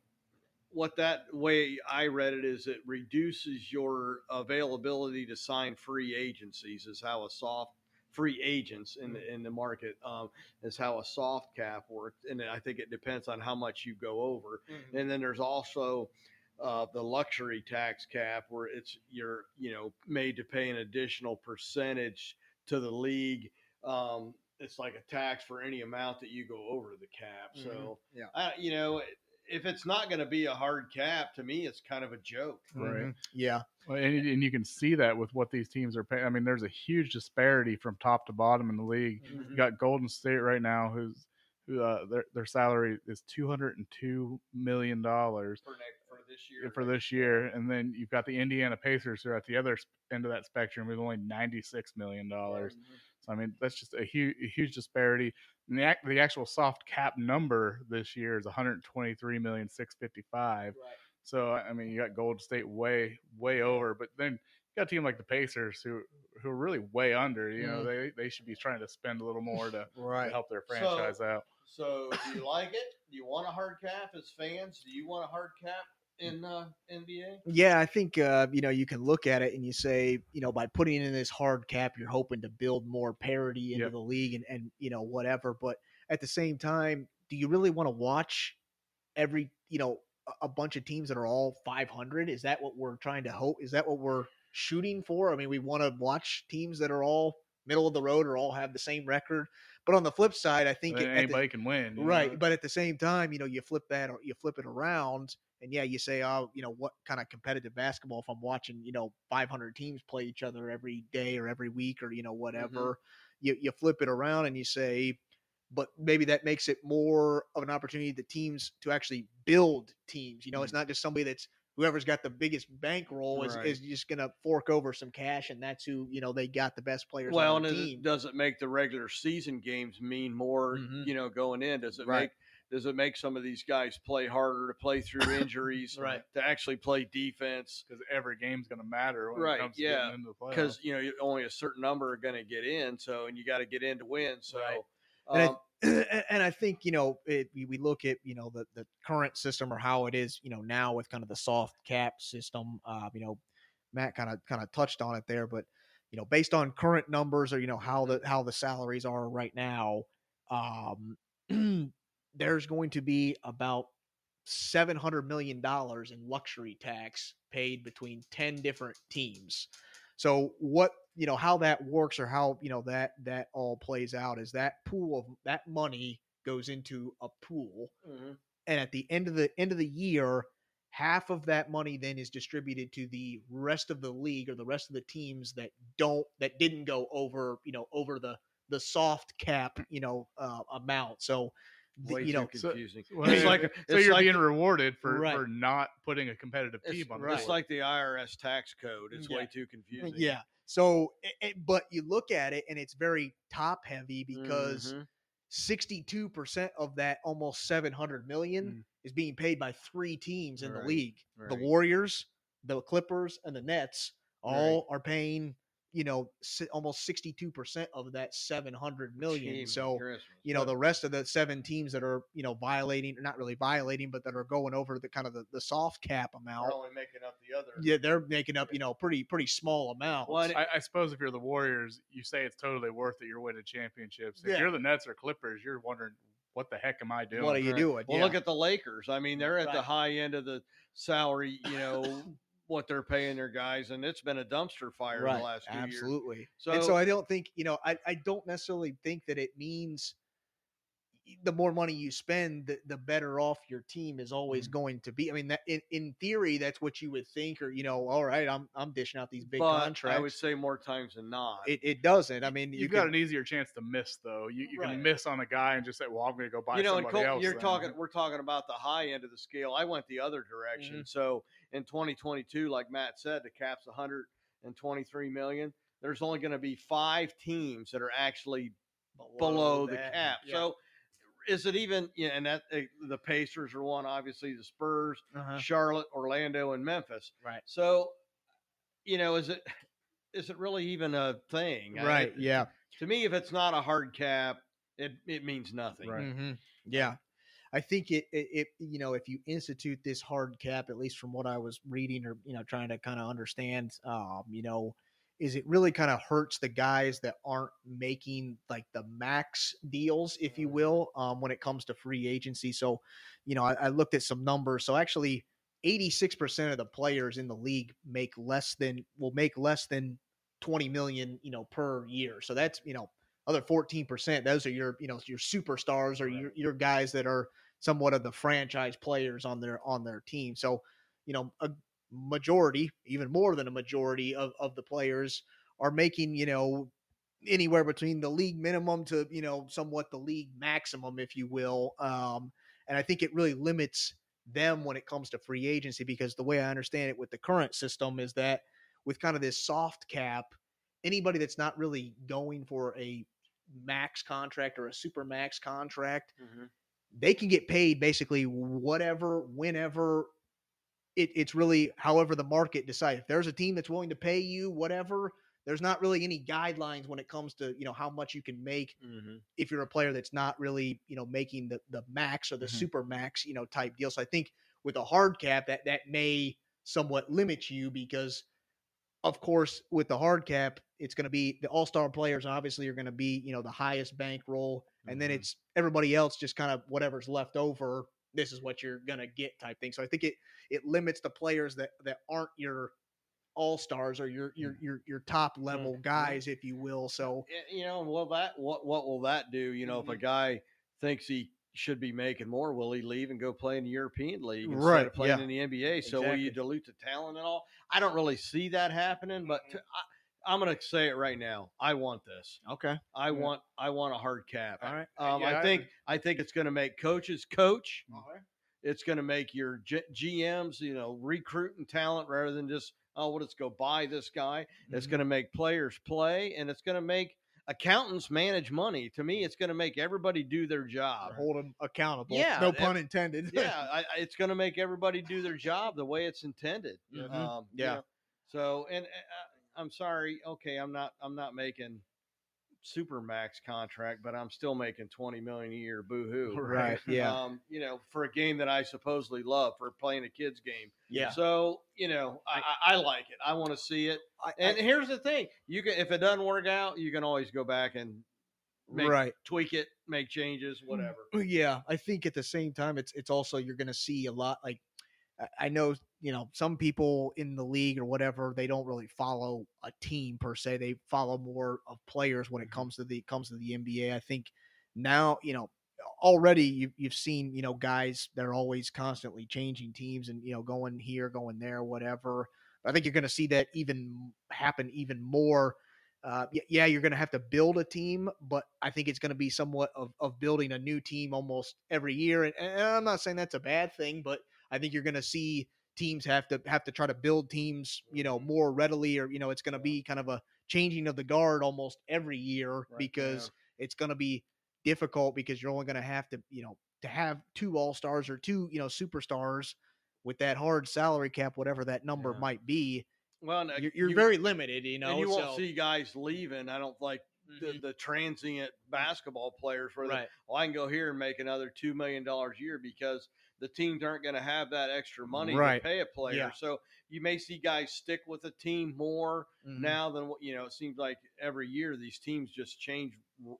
what that way I read it is it reduces your availability to sign free agencies. Is how a soft free agents in the in the market um, is how a soft cap works, and I think it depends on how much you go over. And then there's also uh, the luxury tax cap where it's you're you know made to pay an additional percentage to the league. Um, it's like a tax for any amount that you go over the cap. So Mhm. Yeah. I, you know if it's not going to be a hard cap, to me it's kind of a joke. Right. Mhm. Yeah. Well, and, and you can see that with what these teams are paying. I mean, there's a huge disparity from top to bottom in the league. Mm-hmm. You got Golden State right now, who's who uh, their their salary is two hundred and two million dollars For next for this year. for this year, and then you've got the Indiana Pacers who are at the other end of that spectrum with only ninety six million dollars. So I mean, that's just a huge a huge disparity. And the the actual soft cap number this year is one hundred twenty three million six fifty five. Right. So I mean, you got Golden State way way over, but then you got a team like the Pacers who who are really way under. You know, mm-hmm. they they should be trying to spend a little more to, (laughs) to help their So- franchise out. So, do you like it? Do you want a hard cap as fans? Do you want a hard cap in uh, NBA? Yeah, I think uh, you know you can look at it and you say, you know, by putting in this hard cap, you're hoping to build more parity into Yep. the league and and you know whatever. But at the same time, do you really want to watch every you know a- bunch of teams that are all 500? Is that what we're trying to hope? Is that what we're shooting for? I mean, we want to watch teams that are all middle of the road or all have the same record. But on the flip side, I think it, at the- anybody can win, right know? but at the same time you know you flip that or you flip it around and yeah you say oh you know what kind of competitive basketball if i'm watching you know 500 teams play each other every day or every week or you know whatever you, you flip it around and you say but maybe that makes it more of an opportunity to teams to actually build teams you know it's not just somebody that's whoever's got the biggest bankroll is, Right. is just going to fork over some cash and that's who you know they got the best players Well, on and the team it, does it make the regular season games mean more? Mhm. You know, going in, does it Right. make does it make some of these guys play harder to play through (laughs) injuries, Right. To actually play defense, because every game's going to matter when Right, it comes to yeah, getting into the because you know only a certain number are going to get in, so and you got to get in to win. So, Right. And I- um, (clears throat) and I think you know it, we we look at you know the the current system or how it is you know now with kind of the soft cap system. Uh, you know, Matt kind of kind of touched on it there, but you know, based on current numbers or you know how the how the salaries are right now, um, (clears throat) there's going to be about seven hundred million dollars in luxury tax paid between ten different teams. So what you know how that works or how you know that that all plays out is that pool of that money goes into a pool mhm. and at the end of the end of the year half of that money then is distributed to the rest of the league or the rest of the teams that don't that didn't go over you know over the the soft cap you know uh, amount so way you too know so- confusing. Well, it's like so it's you're like being rewarded for, Right. for not putting a competitive it's, team on the right. it's like the IRS tax code. It's Yeah. way too confusing. yeah so it, it- but you look at it and it's very top heavy because Mhm. 62% of that almost 700 million Mm. is being paid by three teams in Right, the league. The. Warriors, the Clippers, and the Nets all Right. are paying, you know, almost 62% of that 700 million. Jeez, so, Christmas. you know, But- the rest of the seven teams that are, you know, violating, not really violating, but that are going over the kind of the, the soft cap they're amount. only making up the other. Yeah, they're making up, you know, pretty, pretty small amounts. Well, I, I suppose if you're the Warriors, you say it's totally worth it. You're winning championships. If Yeah. you're the Nets or Clippers, you're wondering what the heck am I doing? what are you doing? Well, Yeah. look at the Lakers. I mean, they're at the high end of the salary, you know, what they're paying their guys, and it's been a dumpster fire in the last two years. absolutely. So, and so I don't think you know I, I don't necessarily think that it means the more money you spend, the, the better off your team is always Mhm. going to be. I mean, that in, in theory, that's what you would think, or you know, all right, I'm I'm dishing out these big but contracts. I would say more times than not. it, it doesn't. I mean, you You've got could- an easier chance to miss though. You, you Right. can miss on a guy and just say, "Well, I'm going to go buy you know, and somebody Colton, else." you're then. talking. We're talking about the high end of the scale. I went the other direction. Mm-hmm. So in 2022, like Matt said, the cap's 123 million. There's only going to be five teams that are actually below the cap. yeah. So is it even? Yeah, and that eh, the Pacers are one. Obviously, the Spurs, Uh-huh. Charlotte, Orlando, and Memphis. Right. So, you know, is it is it really even a thing? Right, it- yeah, To me, if it's not a hard cap, it it means nothing. Right. hmm Yeah. I think it, it, it, you know, if you institute this hard cap, at least from what I was reading or, you know, trying to kind of understand, um, you know, is it really kind of hurts the guys that aren't making like the max deals, if you will, um, when it comes to free agency. So, you know, I, I looked at some numbers. So actually, 86% of the players in the league make less than, will make less than 20 million, you know, per year. So that's, you know, other 14%, those are your, you know, your superstars or Right. your, your guys that are somewhat of the franchise players on their, on their team. So, you know, a majority, even more than a majority of, of the players are making, you know, anywhere between the league minimum to, you know, somewhat the league maximum, if you will. Um, and I think it really limits them when it comes to free agency because the way I understand it with the current system is that with kind of this soft cap, anybody that's not really going for a max contract or a super max contract, Mhm. they can get paid basically whatever, whenever. It, it's really however the market decides. If there's a team that's willing to pay you whatever, there's not really any guidelines when it comes to you know how much you can make Mhm. if you're a player that's not really you know making the the max or the Mhm. super max you know type deal. So I think with a hard cap that that may somewhat limit you because of course with the hard cap it's going to be the all-star players obviously are going to be you know the highest bankroll and then Mhm. it's everybody else just kind of whatever's left over this is what you're going to get type thing so i think it it limits the players that that aren't your all-stars or your your your, your top level Mhm. guys if you will so You know, well, that what what will that do? You know, if Mm-hmm. a guy thinks he should be making more, will he leave and go play in the European League instead Right, of playing yeah. in the NBA? So will you dilute the talent and all? I don't really see that happening, but Mm-hmm. to, I, I'm going to say it right now. I want this. okay I Yeah. want I want a hard cap. all right Um, Yeah, I I think agree. I think it's going to make coaches coach. all right It's going to make your G- GMs, you know, recruiting talent rather than just oh, well, let's go buy this guy. It's Mhm. going to make players play, and it's going to make accountants manage money. To me, it's going to make everybody do their job. hold them accountable. Yeah, no that- pun intended. yeah, (laughs) I, I- it's going to make everybody do their job the way it's intended. Mhm. Um, you Yeah. know, So, and uh, I'm sorry. Okay, I'm not. I'm not making super max contract, but I'm still making 20 million a year. (laughs) Boo hoo. right. (laughs) Yeah. Um, you know, for a game that I supposedly love for playing a kids game. yeah. So, you know, I, I, like it. I want to see it. I- And I- here's the thing: you can, if it doesn't work out, you can always go back and make, right. tweak it, make changes, whatever. Yeah. I think at the same time, it's it's also you're going to see a lot. Like I know you know some people in the league or whatever they don't really follow a team per se. They follow more of players when it Mm-hmm. comes to the comes to the NBA. I think now you know already you've, you've seen you know guys that are always constantly changing teams and you know going here going there whatever i think you're going to see that even happen even more uh, yeah you're going to have to build a team but i think it's going to be somewhat of, of building a new team almost every year and, and i'm not saying that's a bad thing but i think you're going to see teams have to have to try to build teams you know more readily or you know it's going to be kind of a changing of the guard almost every year Right, because it's going to be difficult because you're only going to have to, you know, to have two all stars or two, you know, superstars with that hard salary cap, whatever that number Yeah. might be. Well, uh, You're, you're you- very limited, you know. and you won't see guys leaving. I don't like the, Mhm. the transient basketball players where they, right. well, I can go here and make another two million dollars a year because the teams aren't going to have that extra money Right. to pay a player. Yeah. So you may see guys stick with a team more Mhm. now than what you know. It seems like every year these teams just change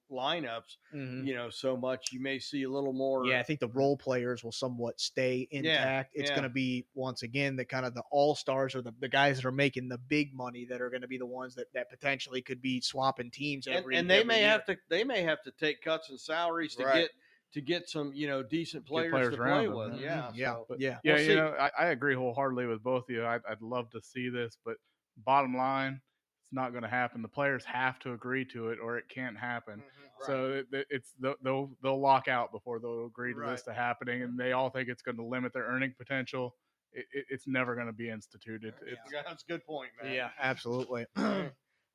lineups, Mhm. you know, so much. You may see a little more. Yeah, I think the role players will somewhat stay intact. it's yeah. going to be once again the kind of the all stars or the, the guys that are making the big money that are going to be the ones that, that potentially could be swapping teams and, every and they every may year. have to they may have to take cuts in salaries to Right. get to get some you know decent players, players to play them, with. Yeah, yeah, so- But- yeah. Yeah, We'll you know, I, I agree wholeheartedly with both of you. I'd, I'd love to see this, but bottom line, it's not going to happen. The players have to agree to it, or it can't happen. So it, it- it's they'll- they'll they'll lock out before they'll agree to this to happening, and they all think it's going to limit their earning potential. It, it, it's never going to be instituted. It's, Yeah, that's a good point, man. Yeah, absolutely. (clears throat)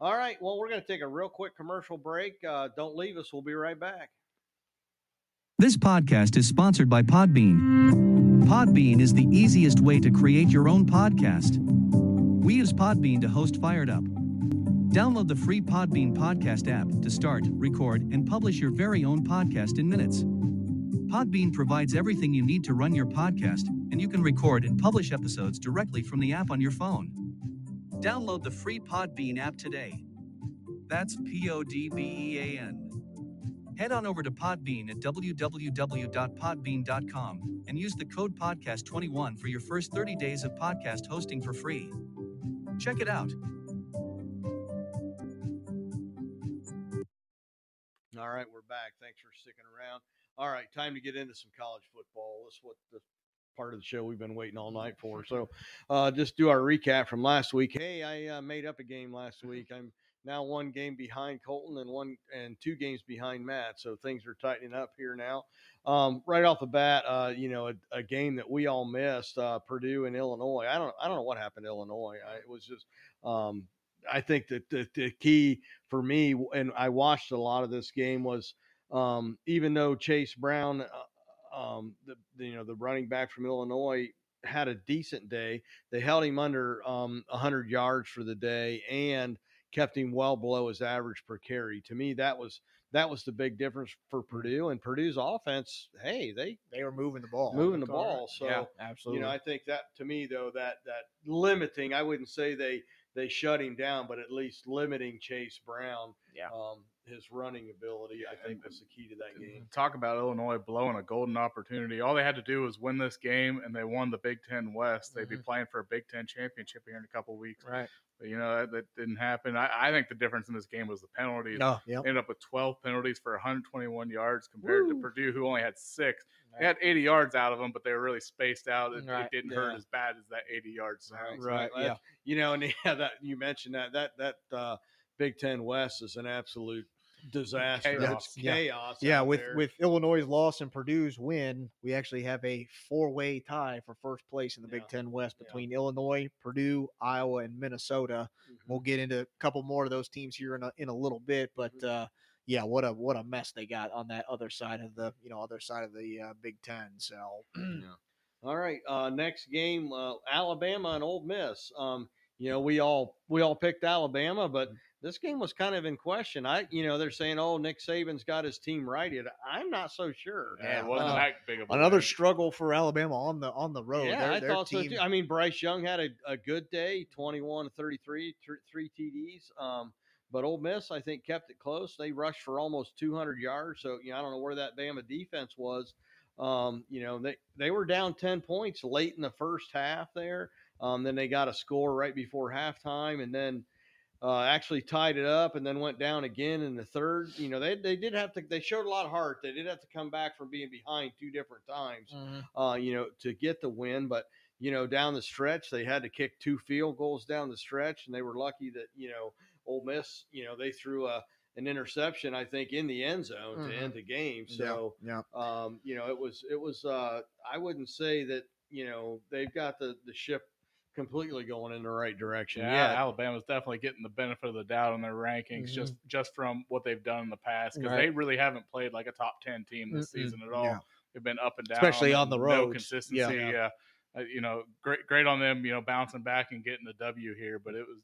All right. Well, we're going to take a real quick commercial break. Uh, don't leave us. We'll be right back. This podcast is sponsored by Podbean. Podbean is the easiest way to create your own podcast. We use Podbean to host Fired Up. Download the free Podbean podcast app to start, record, and publish your very own podcast in minutes. Podbean provides everything you need to run your podcast, and you can record and publish episodes directly from the app on your phone. Download the free Podbean app today. That's P O D B E A N. Head on over to Podbean at www.podbean.com and use the code podcast21 for your first 30 days of podcast hosting for free. Check it out. All right, we're back. Thanks for sticking around. All right, time to get into some college football. That's what the part of the show we've been waiting all night for. So, uh, just do our recap from last week. Hey, I uh, made up a game last week. I'm now one game behind Colton and one and two games behind Matt. So things are tightening up here now. Um, right off the bat, uh, you know, a, a game that we all missed, uh, Purdue and Illinois. I don't, I don't know what happened to Illinois. I, it was just, um, I think that the, the key for me, and I watched a lot of this game, was um, even though Chase Brown, uh, um, the, the you know the running back from Illinois, had a decent day, they held him under um, 100 yards for the day and kept him well below his average per carry. To me, that was that was the big difference for Purdue and Purdue's offense. Hey, they they were moving the ball. moving the ball. So yeah, absolutely. you know, I think that to me though that that limiting, I wouldn't say they they shut him down, but at least limiting Chase Brown, Yeah. um, his running ability, I think and- was the key to that game. Talk about Illinois blowing a golden opportunity. All they had to do was win this game, and they won the Big Ten West. They'd be playing for a Big Ten championship here in a couple weeks. right. But you know that, that didn't happen. I, I think the difference in this game was the penalties. No, yeah. Ended up with 12 penalties for 121 yards compared Woo. to Purdue, who only had six. They had 80 yards out of them, but they were really spaced out. It, Right, it didn't yeah. hurt as bad as that 80 yards sounds. Right, Well, yeah. You know, and (laughs) yeah, that you mentioned that that that uh, Big Ten West is an absolute disaster. Chaos. It's Yeah. chaos. Yeah, with there. with Illinois' loss and Purdue's win, we actually have a four-way tie for first place in the Big Ten West Yeah. between Illinois, Purdue, Iowa, and Minnesota. Mhm. We'll get into a couple more of those teams here in a, in a little bit, but Mhm. uh, yeah, what a what a mess they got on that other side of the you know other side of the uh, Big Ten. So Yeah. All right. Uh, next game, uh, Alabama and Ole Miss. Um, you know, we all we all picked Alabama, but this game was kind of in question. I, you know, they're saying, "Oh, Nick Saban's got his team righted." I'm not so sure. Yeah, it wasn't Uh, that big of a another win. struggle for Alabama on the on the road. yeah, Their- I their thought so too. I mean, Bryce Young had a, a good day, 21 to 33, th- three TDs. Um, but Ole Miss, I think, kept it close. They rushed for almost 200 yards. So, you know, I don't know where that Bama defense was. Um, you know, they, they were down 10 points late in the first half there. Um, then they got a score right before halftime and then uh, actually tied it up and then went down again in the third. You know, they, they did have to, they showed a lot of heart. They did have to come back from being behind two different times Mhm. uh, you know, to get the win. But you know, down the stretch, they had to kick two field goals down the stretch, and they were lucky that you know, Ole Miss, you know, they threw a an interception, I think, in the end zone Mhm. to end the game. Yeah, So, yeah. um, you know, it was it was. Uh, I wouldn't say that you know they've got the the ship completely going in the right direction. Yeah. Alabama's definitely getting the benefit of the doubt on their rankings Mhm. just just from what they've done in the past because Right. they really haven't played like a top ten team this Mm-mm, season at all. yeah. They've been up and down, Especially on the road. no consistency. Yeah. Yeah, Uh, you know, great great on them. You know, bouncing back and getting the W here, but it was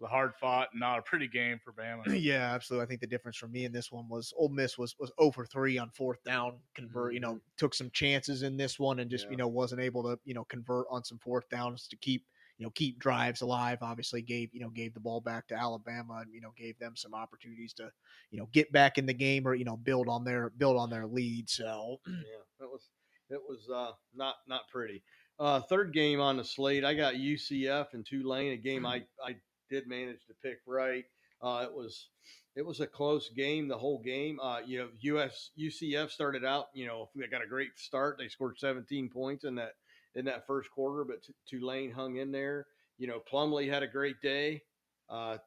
the hard fought, not a pretty game for Bama. (laughs) Yeah, absolutely. I think the difference for me in this one was Ole Miss was was over three on fourth down. Convert, you know, took some chances in this one and just Yeah. you know wasn't able to you know convert on some fourth downs to keep you know keep drives alive. Obviously, gave you know gave the ball back to Alabama and you know gave them some opportunities to you know get back in the game or you know build on their build on their lead. So yeah, it was it was uh, not not pretty. Uh, third game on the slate, I got UCF and Tulane, a game I I did manage to pick right. Uh, it was it was a close game the whole game. Uh, you know, US UCF started out. You know, they got a great start. They scored 17 points in that in that first quarter, but T- Tulane hung in there. You know, Plumlee had a great day. Uh,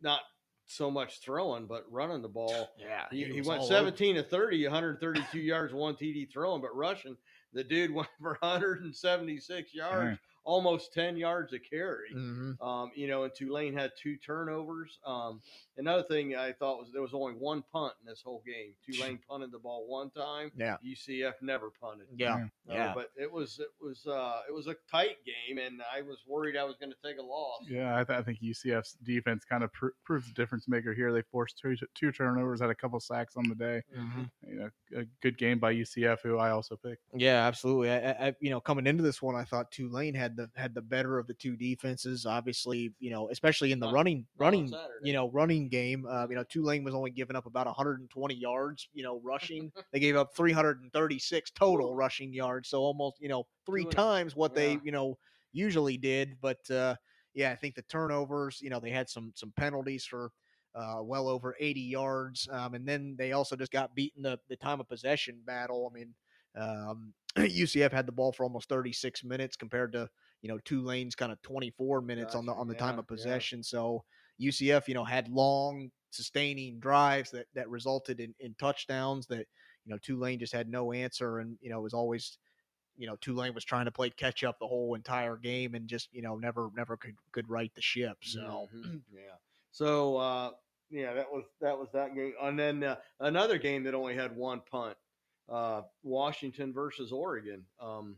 not so much throwing, but running the ball. (laughs) Yeah, He, he went all over. 17 to 30, 132 yards, one TD throwing, but rushing. The dude went (laughs) for 176 yards, almost 10 yards a carry. Mhm. Um, you know, and Tulane had two turnovers. Um, another thing I thought was there was only one punt in this whole game. Tulane punted the ball one time. Yeah. UCF never punted. Yeah, Uh, yeah. but it was it was uh, it was a tight game, and I was worried I was going to take a loss. Yeah, I, th- I think UCF's defense kind of pr- proves the difference maker here. They forced two, two turnovers, had a couple sacks on the day. Mhm. You know, a good game by UCF, who I also picked. Yeah, absolutely. I, I, I- you know, coming into this one, I thought Tulane had the had the better of the two defenses. Obviously, you know, especially in the Not- running not running, you know, running game. Uh, you know, Tulane was only giving up about 120 yards. You know, rushing. (laughs) they gave up 336 total rushing yards, so almost you know three times what they you know usually did. But uh, yeah, I think the turnovers. You know, they had some some penalties for. Uh, well over 80 yards, um, and then they also just got beaten the the time of possession battle. I mean, um, (clears throat) UCF had the ball for almost 36 minutes compared to you know Tulane's kind of 24 minutes on the on the time Yeah, of yeah. possession. So UCF, you know, had long sustaining drives that that resulted in, in touchdowns that you know Tulane just had no answer, and you know it was always you know Tulane was trying to play catch up the whole entire game and just you know never never could could right the ship. So Mhm. yeah. So uh, yeah, that was that was that game, and then uh, another game that only had one punt, uh, Washington versus Oregon. Um,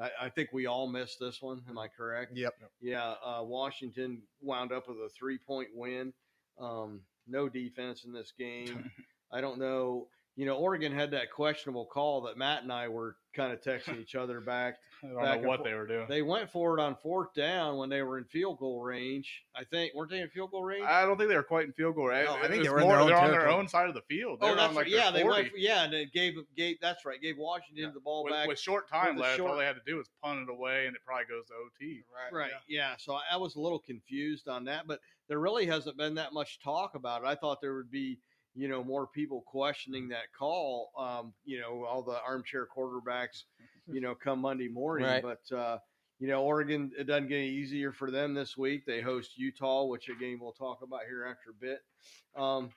I, I think we all missed this one. Am I correct? yep, Yeah. Uh, Washington wound up with a three point win. Um, no defense in this game. (laughs) I don't know. You know, Oregon had that questionable call that Matt and I were kind of texting each other back. (laughs) I don't Back know what fo- they were doing. They went for it on fourth down when they were in field goal range. I think weren't they in field goal range? I don't think they were quite in field goal. range. No, I think they were in more- their own they're on their own side of the field. Oh, they oh, that's on like right. their Yeah, they 40. went. For, yeah, and they gave gave. That's right. Gave Washington Yeah. the ball with, back. with short time the left. short- All they had to do was punt it away, and it probably goes to OT. Right. Right. Yeah. So I, I was a little confused on that, but there really hasn't been that much talk about it. I thought there would be, you know, more people questioning that call. Um, you know, all the armchair quarterbacks, (laughs) you know, come Monday morning. Right. But uh, you know, Oregon it doesn't get any easier for them this week. They host Utah, which a game we'll talk about here after a bit. Um,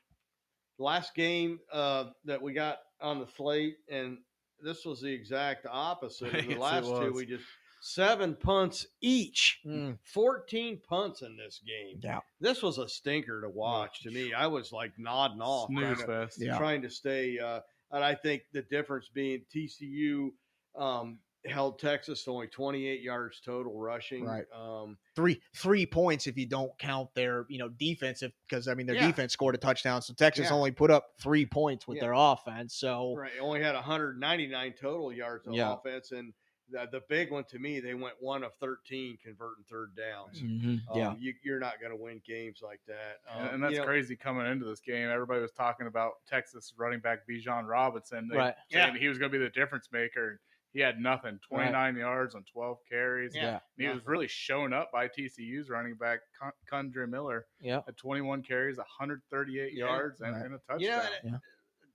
last game uh, that we got on the slate, and this was the exact opposite of the (laughs) it last two. We just seven punts each. Mm. 14 punts in this game. yeah, This was a stinker to watch to me. I was like nodding off, trying Snooze to, fest. Yeah. trying to stay. Uh, and I think the difference being TCU um, held Texas to only 28 yards total rushing. Right. Um, three three points if you don't count their you know defensive because I mean their Yeah. defense scored a touchdown, so Texas Yeah. only put up three points with Yeah. their offense. So right. Only had 199 total yards of Yeah. offense. And the, the big one to me, they went one of 13 converting third downs. Mhm, yeah, Um, you, you're not going to win games like that. And- Um, and that's you know, crazy coming into this game. Everybody was talking about Texas running back Bijan Robinson. They, Right. saying he was going to be the difference maker. He had nothing 29 yards on 12 carries. Yeah. yeah, And he was really shown up by TCU's running back, Con- Kendre Miller, yeah. at 21 carries, 138 Yeah. yards, and, Right. and a touchdown. You know, and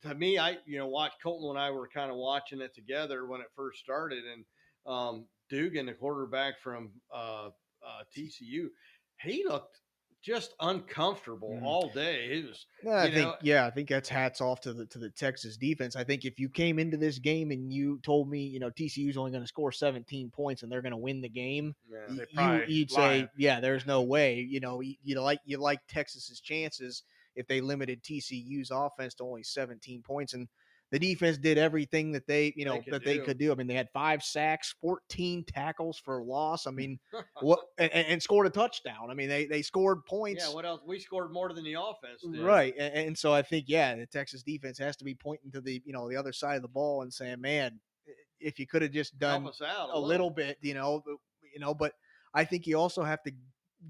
Yeah. to me, I you know, watched Colton and I were kind of watching it together when it first started, and um, Duggan, the quarterback from uh, uh, TCU, he looked just uncomfortable Mhm. all day. He was Yeah, I think know- yeah, I think that's hats off to the to the Texas defense. I think if you came into this game and you told me, you know, TCU's only going to score 17 points and they're going to win the game, yeah, you, would say, yeah, there's no way. You know, you, you like you like Texas's chances if they limited TCU's offense to only 17 points, and the defense did everything that they, you know, could that they do. could do. I mean, they had five sacks, 14 tackles for loss. I mean, (laughs) what and, and scored a touchdown. I mean, they they scored points. yeah. What else? We scored more than the offense did. Right, and, and so I think yeah, the Texas defense has to be pointing to the you know the other side of the ball and saying, man, if you could have just done out a little bit, you know, you know, but I think you also have to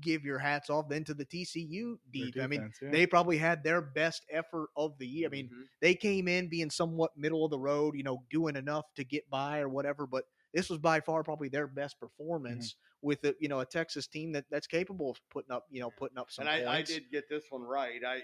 give your hats off then to the TCU Their deep. I mean, yeah. they probably had their best effort of the year. I mean, Mhm. they came in being somewhat middle of the road, you know, doing enough to get by or whatever, but this was by far probably their best performance with a, you know a Texas team that that's capable of putting up you know putting up some and I, I did get this one right. I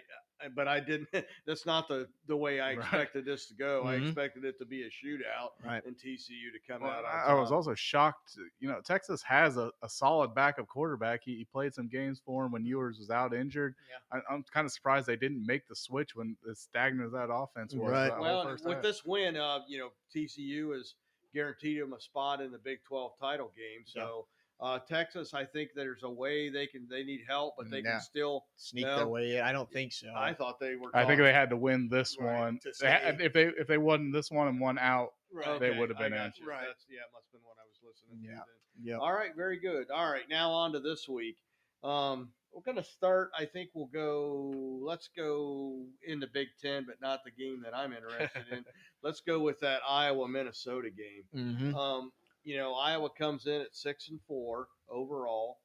but I didn't. (laughs) That's not the the way I Right. expected this to go. I Mhm. expected it to be a shootout Right. and TCU to come Well, out. On I, I was also shocked. You know, Texas has a, a solid backup quarterback. He, he played some games for him when Ewers was out injured. Yeah. I, I'm kind of surprised they didn't make the switch when as stagnant as that offense was. Right. well, first with half. this win, uh, you know, TCU has guaranteed him a spot in the Big 12 title game. So uh, Texas, I think there's a way they can. They need help, but they Yeah. can still. Sneak No. their way in. I don't think so. I thought they were. I think they had to win this Right, one. They ha- stay. if they if they won this one and one out, Right, they okay, would have been I in. got you. Right. That's, yeah, it must have been what I was listening to. Yeah. All right, very good. All right, now on to this week. Um, we're going to start. I think we'll go. Let's go in the Big Ten, but not the game that I'm interested in. (laughs) Let's go with that Iowa Minnesota game. Mm-hmm. Um, you know, Iowa comes in at six and four overall,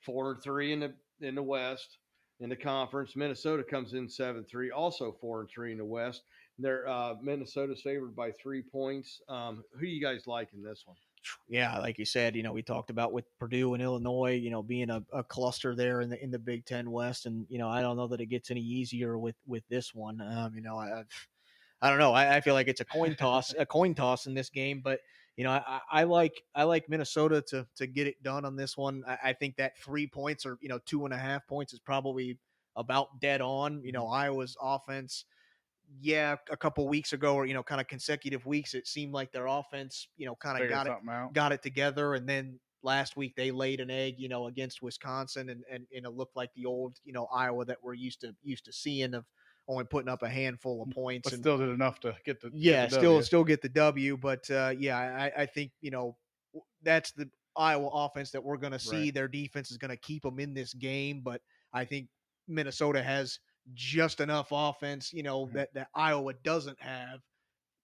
four and three in the in the West in the conference. Minnesota comes in seven three, also four and three in the West. They're uh, Minnesota's favored by three points. Um, who you guys like in this one? yeah, like you said, you know, we talked about with Purdue and Illinois, you know, being a, a cluster there in the in the Big Ten West, and you know, I don't know that it gets any easier with with this one. Um, you know, I, I've, I don't know. I, I feel like it's a coin toss, a coin toss in this game, but you know, I, I like I like Minnesota to to get it done on this one. I, I think that three points or you know two and a half points is probably about dead on. You mm-hmm. know, Iowa's offense yeah, a couple weeks ago, or you know, kind of consecutive weeks, it seemed like their offense, you know, kind of got it out. got it together, and then last week they laid an egg, you know, against Wisconsin, and and, and it looked like the old, you know, Iowa that we're used to used to seeing of only putting up a handful of points, but and still did enough to get the get yeah, the still still get the W. But uh, yeah, I, I think you know that's the Iowa offense that we're going to see. Right. Their defense is going to keep them in this game, but I think Minnesota has just enough offense, you know, Mhm. that that Iowa doesn't have.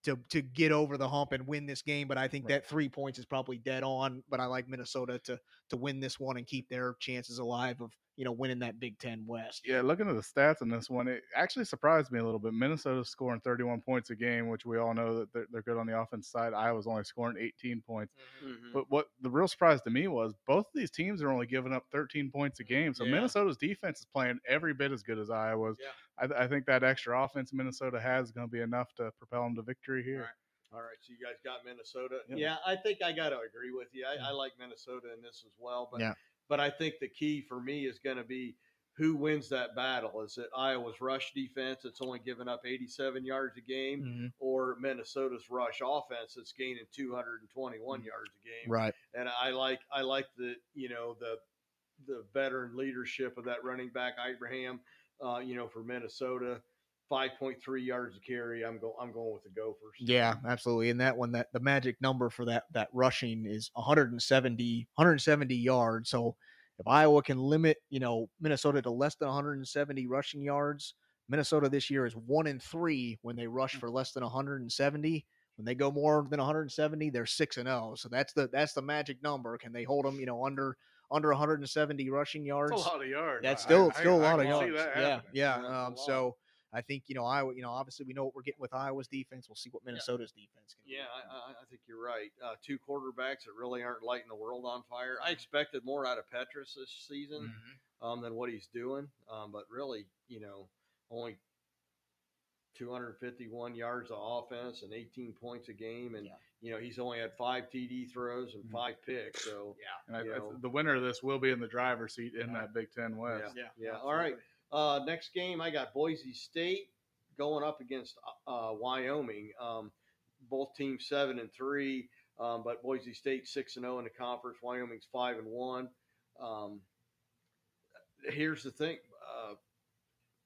To, to get over the hump and win this game, but I think Right. that three points is probably dead on. But I like Minnesota to to win this one and keep their chances alive of you know winning that Big Ten West. Yeah, looking at the stats on this one, it actually surprised me a little bit. Minnesota's scoring 31 points a game, which we all know that they're, they're good on the offense side. Iowa's only scoring 18 points. Mm-hmm. But what the real surprise to me was both of these teams are only giving up 13 points a game. So Yeah. Minnesota's defense is playing every bit as good as Iowa's. Yeah. I, th- I think that extra offense Minnesota has is going to be enough to propel them to victory here. All right, so you guys got Minnesota. Yep. Yeah, I think I got to agree with you. I, I like Minnesota in this as well, but Yeah. But I think the key for me is going to be who wins that battle. Is it Iowa's rush defense that's only giving up 87 yards a game, Mhm. or Minnesota's rush offense that's gaining 221 Mm. yards a game? Right. And I like I like the you know the the veteran leadership of that running back Ibrahim. Uh, you know, for Minnesota, 5.3 yards a carry. I'm going I'm going with the Gophers. Yeah, absolutely. And that one, that the magic number for that that rushing is 170 170 yards. So if Iowa can limit, you know, Minnesota to less than 170 rushing yards, Minnesota this year is one in three when they rush for less than 170. When they go more than 170, they're six and zero. So that's the that's the magic number. Can they hold them, you know, under under 170 rushing yards? That's a lot of yards. That's still I- still a I lot of can see yards. Yeah, yeah. Um, so I think you know Iowa. You know, obviously we know what we're getting with Iowa's defense. We'll see what Minnesota's defense can. do. Yeah, I, I, I think you're right. Uh, two quarterbacks that really aren't lighting the world on fire. I expected more out of Petras this season Mhm. um, than what he's doing, um, but really, you know, only 251 yards of offense and 18 points a game, and Yeah. you know he's only had five TD throws and Mhm. five picks. So And I, I- the winner of this will be in the driver's seat in that Big Ten West. yeah, yeah. All right. Uh, next game, I got Boise State going up against uh, Wyoming. Um, both teams seven and three, um, but Boise State six and zero in the conference. Wyoming's five and one. Um, here's the thing: uh,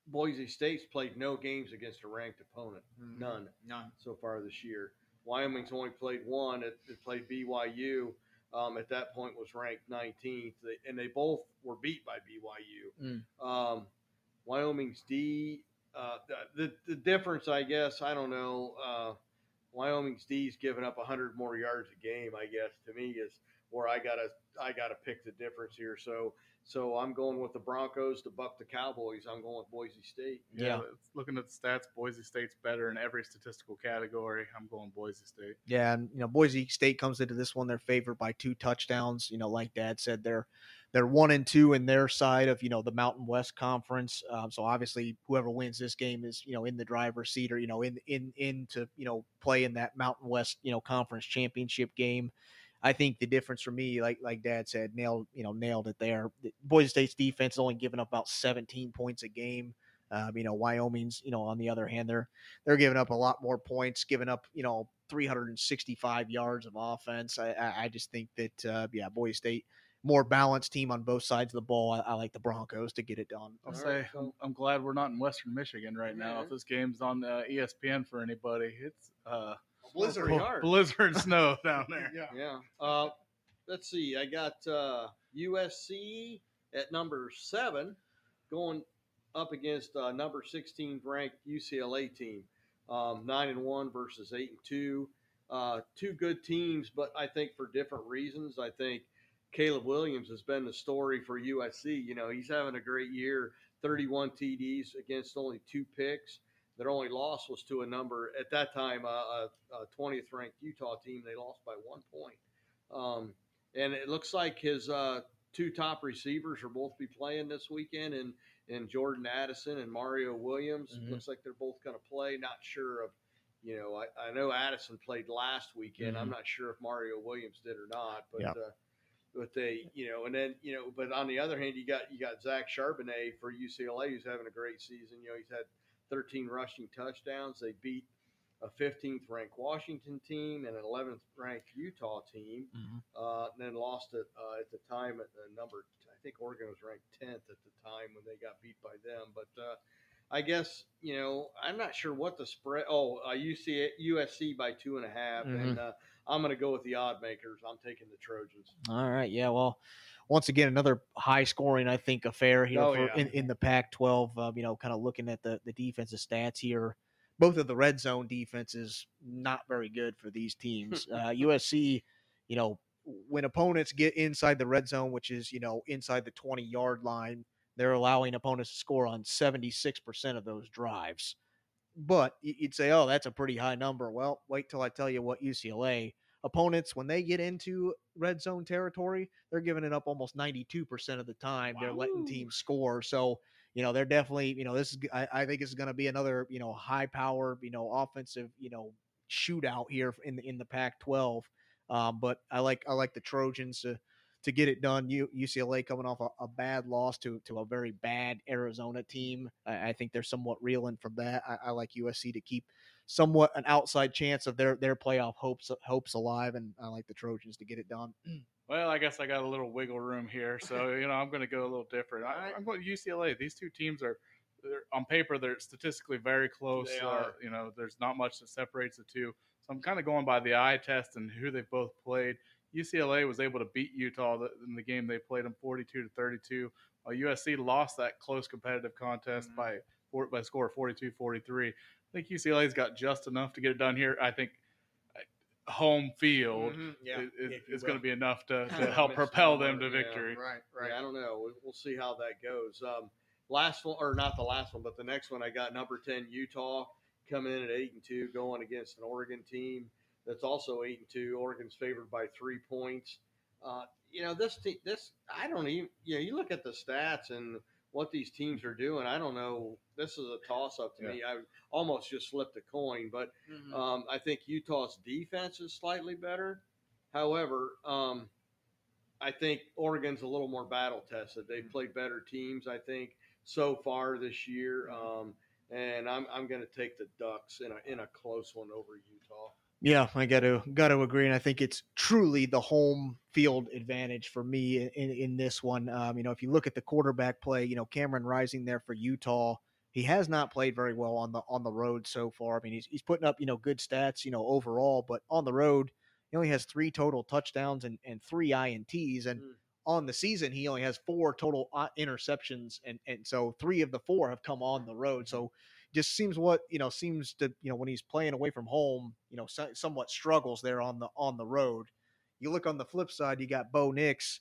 Boise State's played no games against a ranked opponent, none None. so far this year. Wyoming's only played one. It, it played BYU. Um, at that point, was ranked 19th, They- and they both were beat by BYU. Mm. Um, Wyoming's D. Uh, the the difference, I guess, I don't know. Uh, Wyoming's D's giving up 100 more yards a game. I guess to me is where I gotta I gotta pick the difference here. So so I'm going with the Broncos to buck the Cowboys. I'm going with Boise State. Yeah. it's- Looking at the stats, Boise State's better in every statistical category. I'm going Boise State. Yeah, and you know Boise State comes into this one. They're favored by two touchdowns. You know, like Dad said, they're they're one and two in their side of you know the Mountain West Conference. Um, so obviously, whoever wins this game is you know in the driver's seat or you know in in into you know play in that Mountain West you know conference championship game. I think the difference for me, like like Dad said, nailed you know nailed it there. The- Boise State's defense is only giving up about 17 points a game. Um, you know, Wyoming's you know on the other hand, they're they're giving up a lot more points, giving up you know 365 yards of offense. I, I just think that uh, yeah, Boise State more balanced team on both sides of the ball. I, I like the Broncos to get it done. I'll All say right. I'm, I'm glad we're not in Western Michigan right now. If this game's on uh, ESPN for anybody, it's uh, Blizzard bl- blizzard snow (laughs) down there. Yeah. Uh, let's see. I got uh, USC at number seven going up against uh, number 16 ranked UCLA team. Um, nine and one versus eight and two. Uh, two good teams, but I think for different reasons. I think Caleb Williams has been the story for USC. You know, he's having a great year 31 TDs against only two picks. Their only loss was to a number at that time, uh, a, a 20th ranked Utah team. They lost by one point. Um, and it looks like his uh, two top receivers are both be playing this weekend, and and Jordan Addison and Mario Williams. Mhm. Looks like they're both going to play. Not sure of, you know, I, I know Addison played last weekend. I'm Mhm. not sure if Mario Williams did or not, but. Yeah. Uh, but they, you know, and then you know, but on the other hand, you got you got Zach Charbonnet for UCLA, who's having a great season. You know, he's had 13 rushing touchdowns. They beat a 15th ranked Washington team and an 11th ranked Utah team, Mhm. uh, and then lost it uh, at the time at the number. I think Oregon was ranked 10th at the time when they got beat by them. But uh, I guess you know I'm not sure what the spread. Oh, uh, UC USC by two and a half, and uh, I'm going to go with the odd makers. I'm taking the Trojans. All right, yeah. Well, once again, another high scoring, I think, affair here Oh, for, yeah. in, in the Pac-12. Uh, you know, kind of looking at the the defensive stats here. Both of the red zone defenses not very good for these teams. (laughs) Uh, USC, you know, when opponents get inside the red zone, which is you know inside the 20 yard line, they're allowing opponents to score on 76 percent of those drives. But you'd say, oh, that's a pretty high number. Well, wait till I tell you what UCLA opponents when they get into red zone territory, they're giving it up almost 92% of the time. They're letting teams score. So, you know, they're definitely, you know, this is, I, I think this is going to be another, you know, high power, you know, offensive, you know, shootout here in the, in the Pac 12. Um, but I like, I like the Trojans to, to get it done. U, UCLA coming off a, a bad loss to, to a very bad Arizona team. I, I think they're somewhat reeling from that. I, I like USC to keep somewhat an outside chance of their, their playoff hopes, hopes alive. And I like the Trojans to get it done. (clears throat) Well, I guess I got a little wiggle room here, so you know I'm going to go a little different. I, I'm going to UCLA. These two teams are, they're, on paper, they're statistically very close. They uh, you know, there's not much that separates the two. So I'm kind of going by the eye test and who they've both played. UCLA was able to beat Utah in the game they played them 42 to 32. While USC lost that close competitive contest Mhm. by by a score of 42-43. I think UCLA's got just enough to get it done here. I think uh, home field Mhm. Yeah, is, is going to be enough to, (laughs) to help propel them to mark, yeah. victory. Right, right. Yeah, I don't know. We'll, we'll see how that goes. Um, last one, or not the last one, but the next one, I got number ten Utah coming in at eight and two, going against an Oregon team that's also eight and two. Oregon's favored by three points. Uh, you know this team. This I don't even. You know, you look at the stats and what these teams are doing. I don't know. This is a toss up to me. I almost just flipped a coin, but um, I think Utah's defense is slightly better. However, um, I think Oregon's a little more battle tested. They've played better teams, I think, so far this year. Um, and I'm, I'm going to take the Ducks in a in a close one over Utah. Yeah, I got to got to agree, and I think it's truly the home field advantage for me in, in, in this one. Um, you know, if you look at the quarterback play, you know Cameron Rising there for Utah, he has not played very well on the on the road so far. I mean, he's he's putting up you know good stats, you know overall, but on the road, he only has three total touchdowns and and three ints, and Mm. on the season he only has four total uh, interceptions, and and so three of the four have come on the road. So just seems what you know seems to you know when he's playing away from home you know so, somewhat struggles there on the on the road You look on the flip side, you got Bo Nix.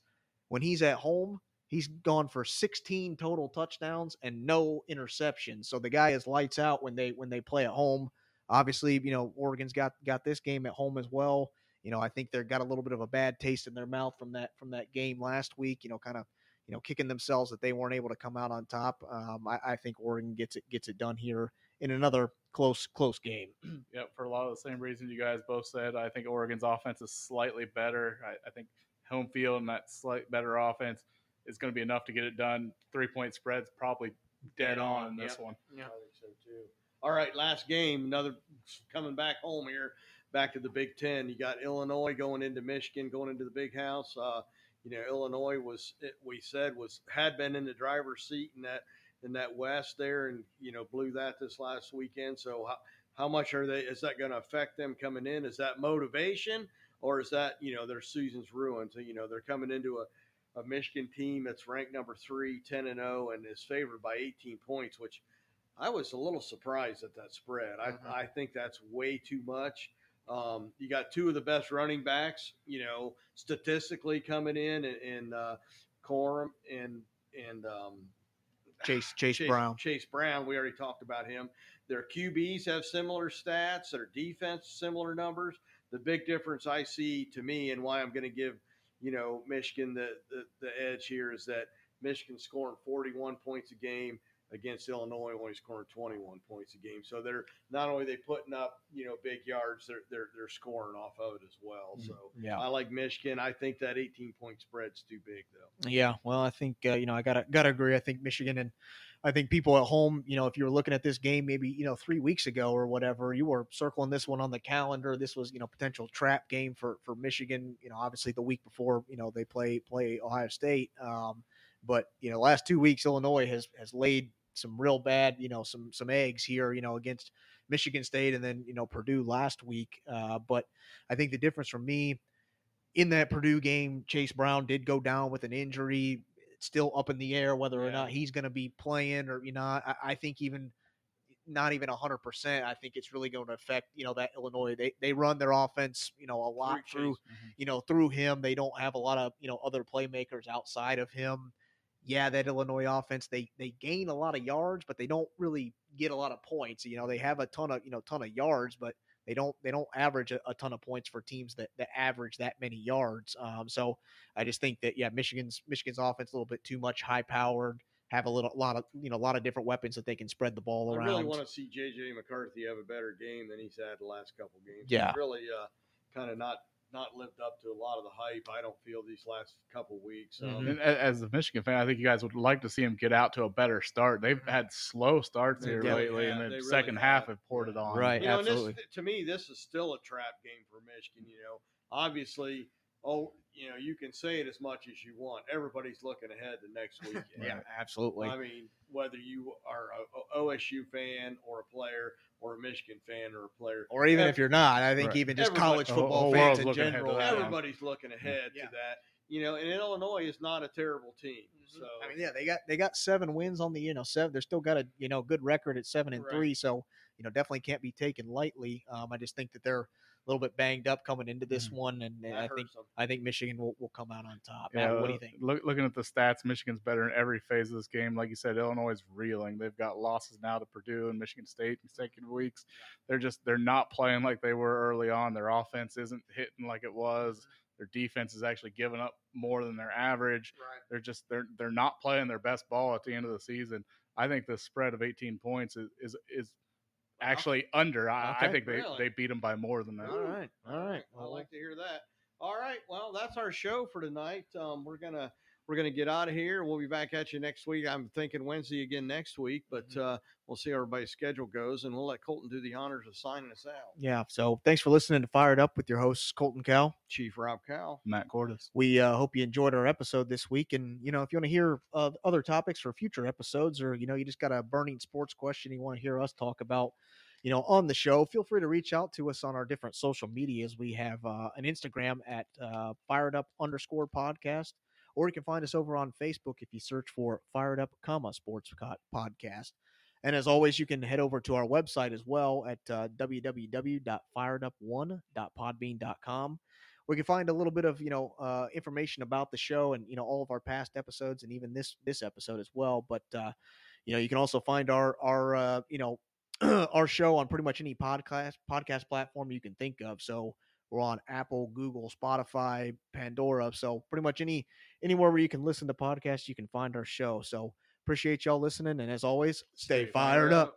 When he's at home, he's gone for 16 total touchdowns and no interceptions. So the guy is lights out when they when they play at home. Obviously, you know Oregon's got got this game at home as well. You know, I think they've got a little bit of a bad taste in their mouth from that from that game last week. You know, kind of you know kicking themselves that they weren't able to come out on top. Um, I, I think Oregon gets it gets it done here in another close close game. (clears throat) Yep, for a lot of the same reasons you guys both said. I think Oregon's offense is slightly better. I, I think home field and that slight better offense is going to be enough to get it done. Three point spread's probably dead, Dead on on, in this yep. one. I think so too. All right, last game, another coming back home here, back to the Big Ten. You got Illinois going into Michigan, going into the Big House. Uh, you know, Illinois was it, we said was had been in the driver's seat in that in that West there, and you know blew that this last weekend. So how how much are they? Is that going to affect them coming in? Is that motivation, or is that you know their season's ruined? So you know they're coming into a a Michigan team that's ranked number three, 10 and 0, and is favored by 18 points, which I was a little surprised at that spread. I, Mhm. I think that's way too much. Um, you got two of the best running backs, you know, statistically coming in, and, and uh, Corum and and um, Chase Chase, Brown. Chase Brown. We already talked about him. Their QBs have similar stats. Their defense similar numbers. The big difference I see to me, and why I'm going to give, you know, Michigan the, the the edge here is that Michigan scoring 41 points a game against Illinois only scoring 21 points a game. So they're not only they putting up you know big yards, they're they're they're scoring off of it as well. So Yeah. I like Michigan. I think that 18 point spread's too big though. Yeah, well, I think uh, you know I gotta gotta agree. I think Michigan and I think people at home, you know, if you were looking at this game maybe you know three weeks ago or whatever, you were circling this one on the calendar. This was you know potential trap game for for Michigan. You know, obviously the week before, you know, they play play Ohio State. Um, but you know, last two weeks Illinois has has laid some real bad, you know, some some eggs here, you know, against Michigan State and then you know Purdue last week. Uh, but I think the difference for me in that Purdue game, Chase Brown did go down with an injury. It's still up in the air whether or not he's going to be playing or you know. I, I think even not even hundred percent. I think it's really going to affect you know that Illinois. They they run their offense you know a lot Through Chase. you know through him. They don't have a lot of you know other playmakers outside of him. Yeah, that Illinois offense they they gain a lot of yards, but they don't really get a lot of points. You know they have a ton of you know ton of yards, but they don't they don't average a, a ton of points for teams that that average that many yards. Um, so I just think that yeah, Michigan's Michigan's offense a little bit too much high powered. Have a little lot of you know a lot of different weapons that they can spread the ball around. I really want to see JJ McCarthy have a better game than he's had the last couple games. Yeah. He's really uh, kind of not not lived up to a lot of the hype. I don't feel these last couple weeks. Um, Mhm. As a Michigan fan, I think you guys would like to see him get out to a better start. They've had slow starts here really lately, have. and They the really second half have. have poured it on. Right. you know, and absolutely. this, to me, this is still a trap game for Michigan. You know, obviously, oh, you know, you can say it as much as you want. Everybody's looking ahead to next weekend. yeah, absolutely. I mean, whether you are a, a OSU fan or a player, or a Michigan fan or a player, or even Ev- if you're not, I think Right. even just Everybody- college The whole- football whole fans in looking ahead to general. that. Yeah. everybody's looking ahead Yeah. to that. You know, and Illinois is not a terrible team. So Mm-hmm. I mean, yeah, they got they got seven wins on the you know seven. They're still got a you know good record at seven and Right. three, so you know definitely can't be taken lightly. Um, I just think that they're a little bit banged up coming into this mm. one, and, and I think. I think Michigan will, will come out on top. Matt, what do you think? Look, looking at the stats, Michigan's better in every phase of this game. Like you said, Illinois is reeling. They've got losses now to Purdue and Michigan State consecutive weeks. They're just they're not playing like they were early on. Their offense isn't hitting like it was. Mm-hmm. Their defense is actually giving up more than their average. Right. They're just they're they're not playing their best ball at the end of the season. I think the spread of 18 points is is, is actually under. I, I think they, Really? they beat them by more than that. All right, all right. I like to hear that. All right. Well, that's our show for tonight. Um, we're gonna we're gonna get out of here. We'll be back at you next week. I'm thinking Wednesday again next week, but Mm-hmm. uh, we'll see how everybody's schedule goes, and we'll let Colton do the honors of signing us out. Yeah. So thanks for listening to Fired Up with your hosts Colton Cal. Chief Rob Cow. Matt Cordis. We uh, hope you enjoyed our episode this week, and you know if you want to hear uh, other topics for future episodes, or you know you just got a burning sports question you want to hear us talk about, you know on the show, feel free to reach out to us on our different social medias. We have uh, an Instagram at uh, Fired Up underscore podcast, or you can find us over on Facebook if you search for Fired Up, comma Sports Podcast. And as always, you can head over to our website as well at uh, www.firedup1.podbean.com where you can find a little bit of you know uh, information about the show and you know all of our past episodes and even this this episode as well. But uh, you know you can also find our our uh, you know (clears throat) our show on pretty much any podcast podcast platform you can think of. So we're on Apple, Google, Spotify, Pandora. So pretty much any anywhere where you can listen to podcasts, you can find our show. So appreciate y'all listening, and as always, stay, fired up.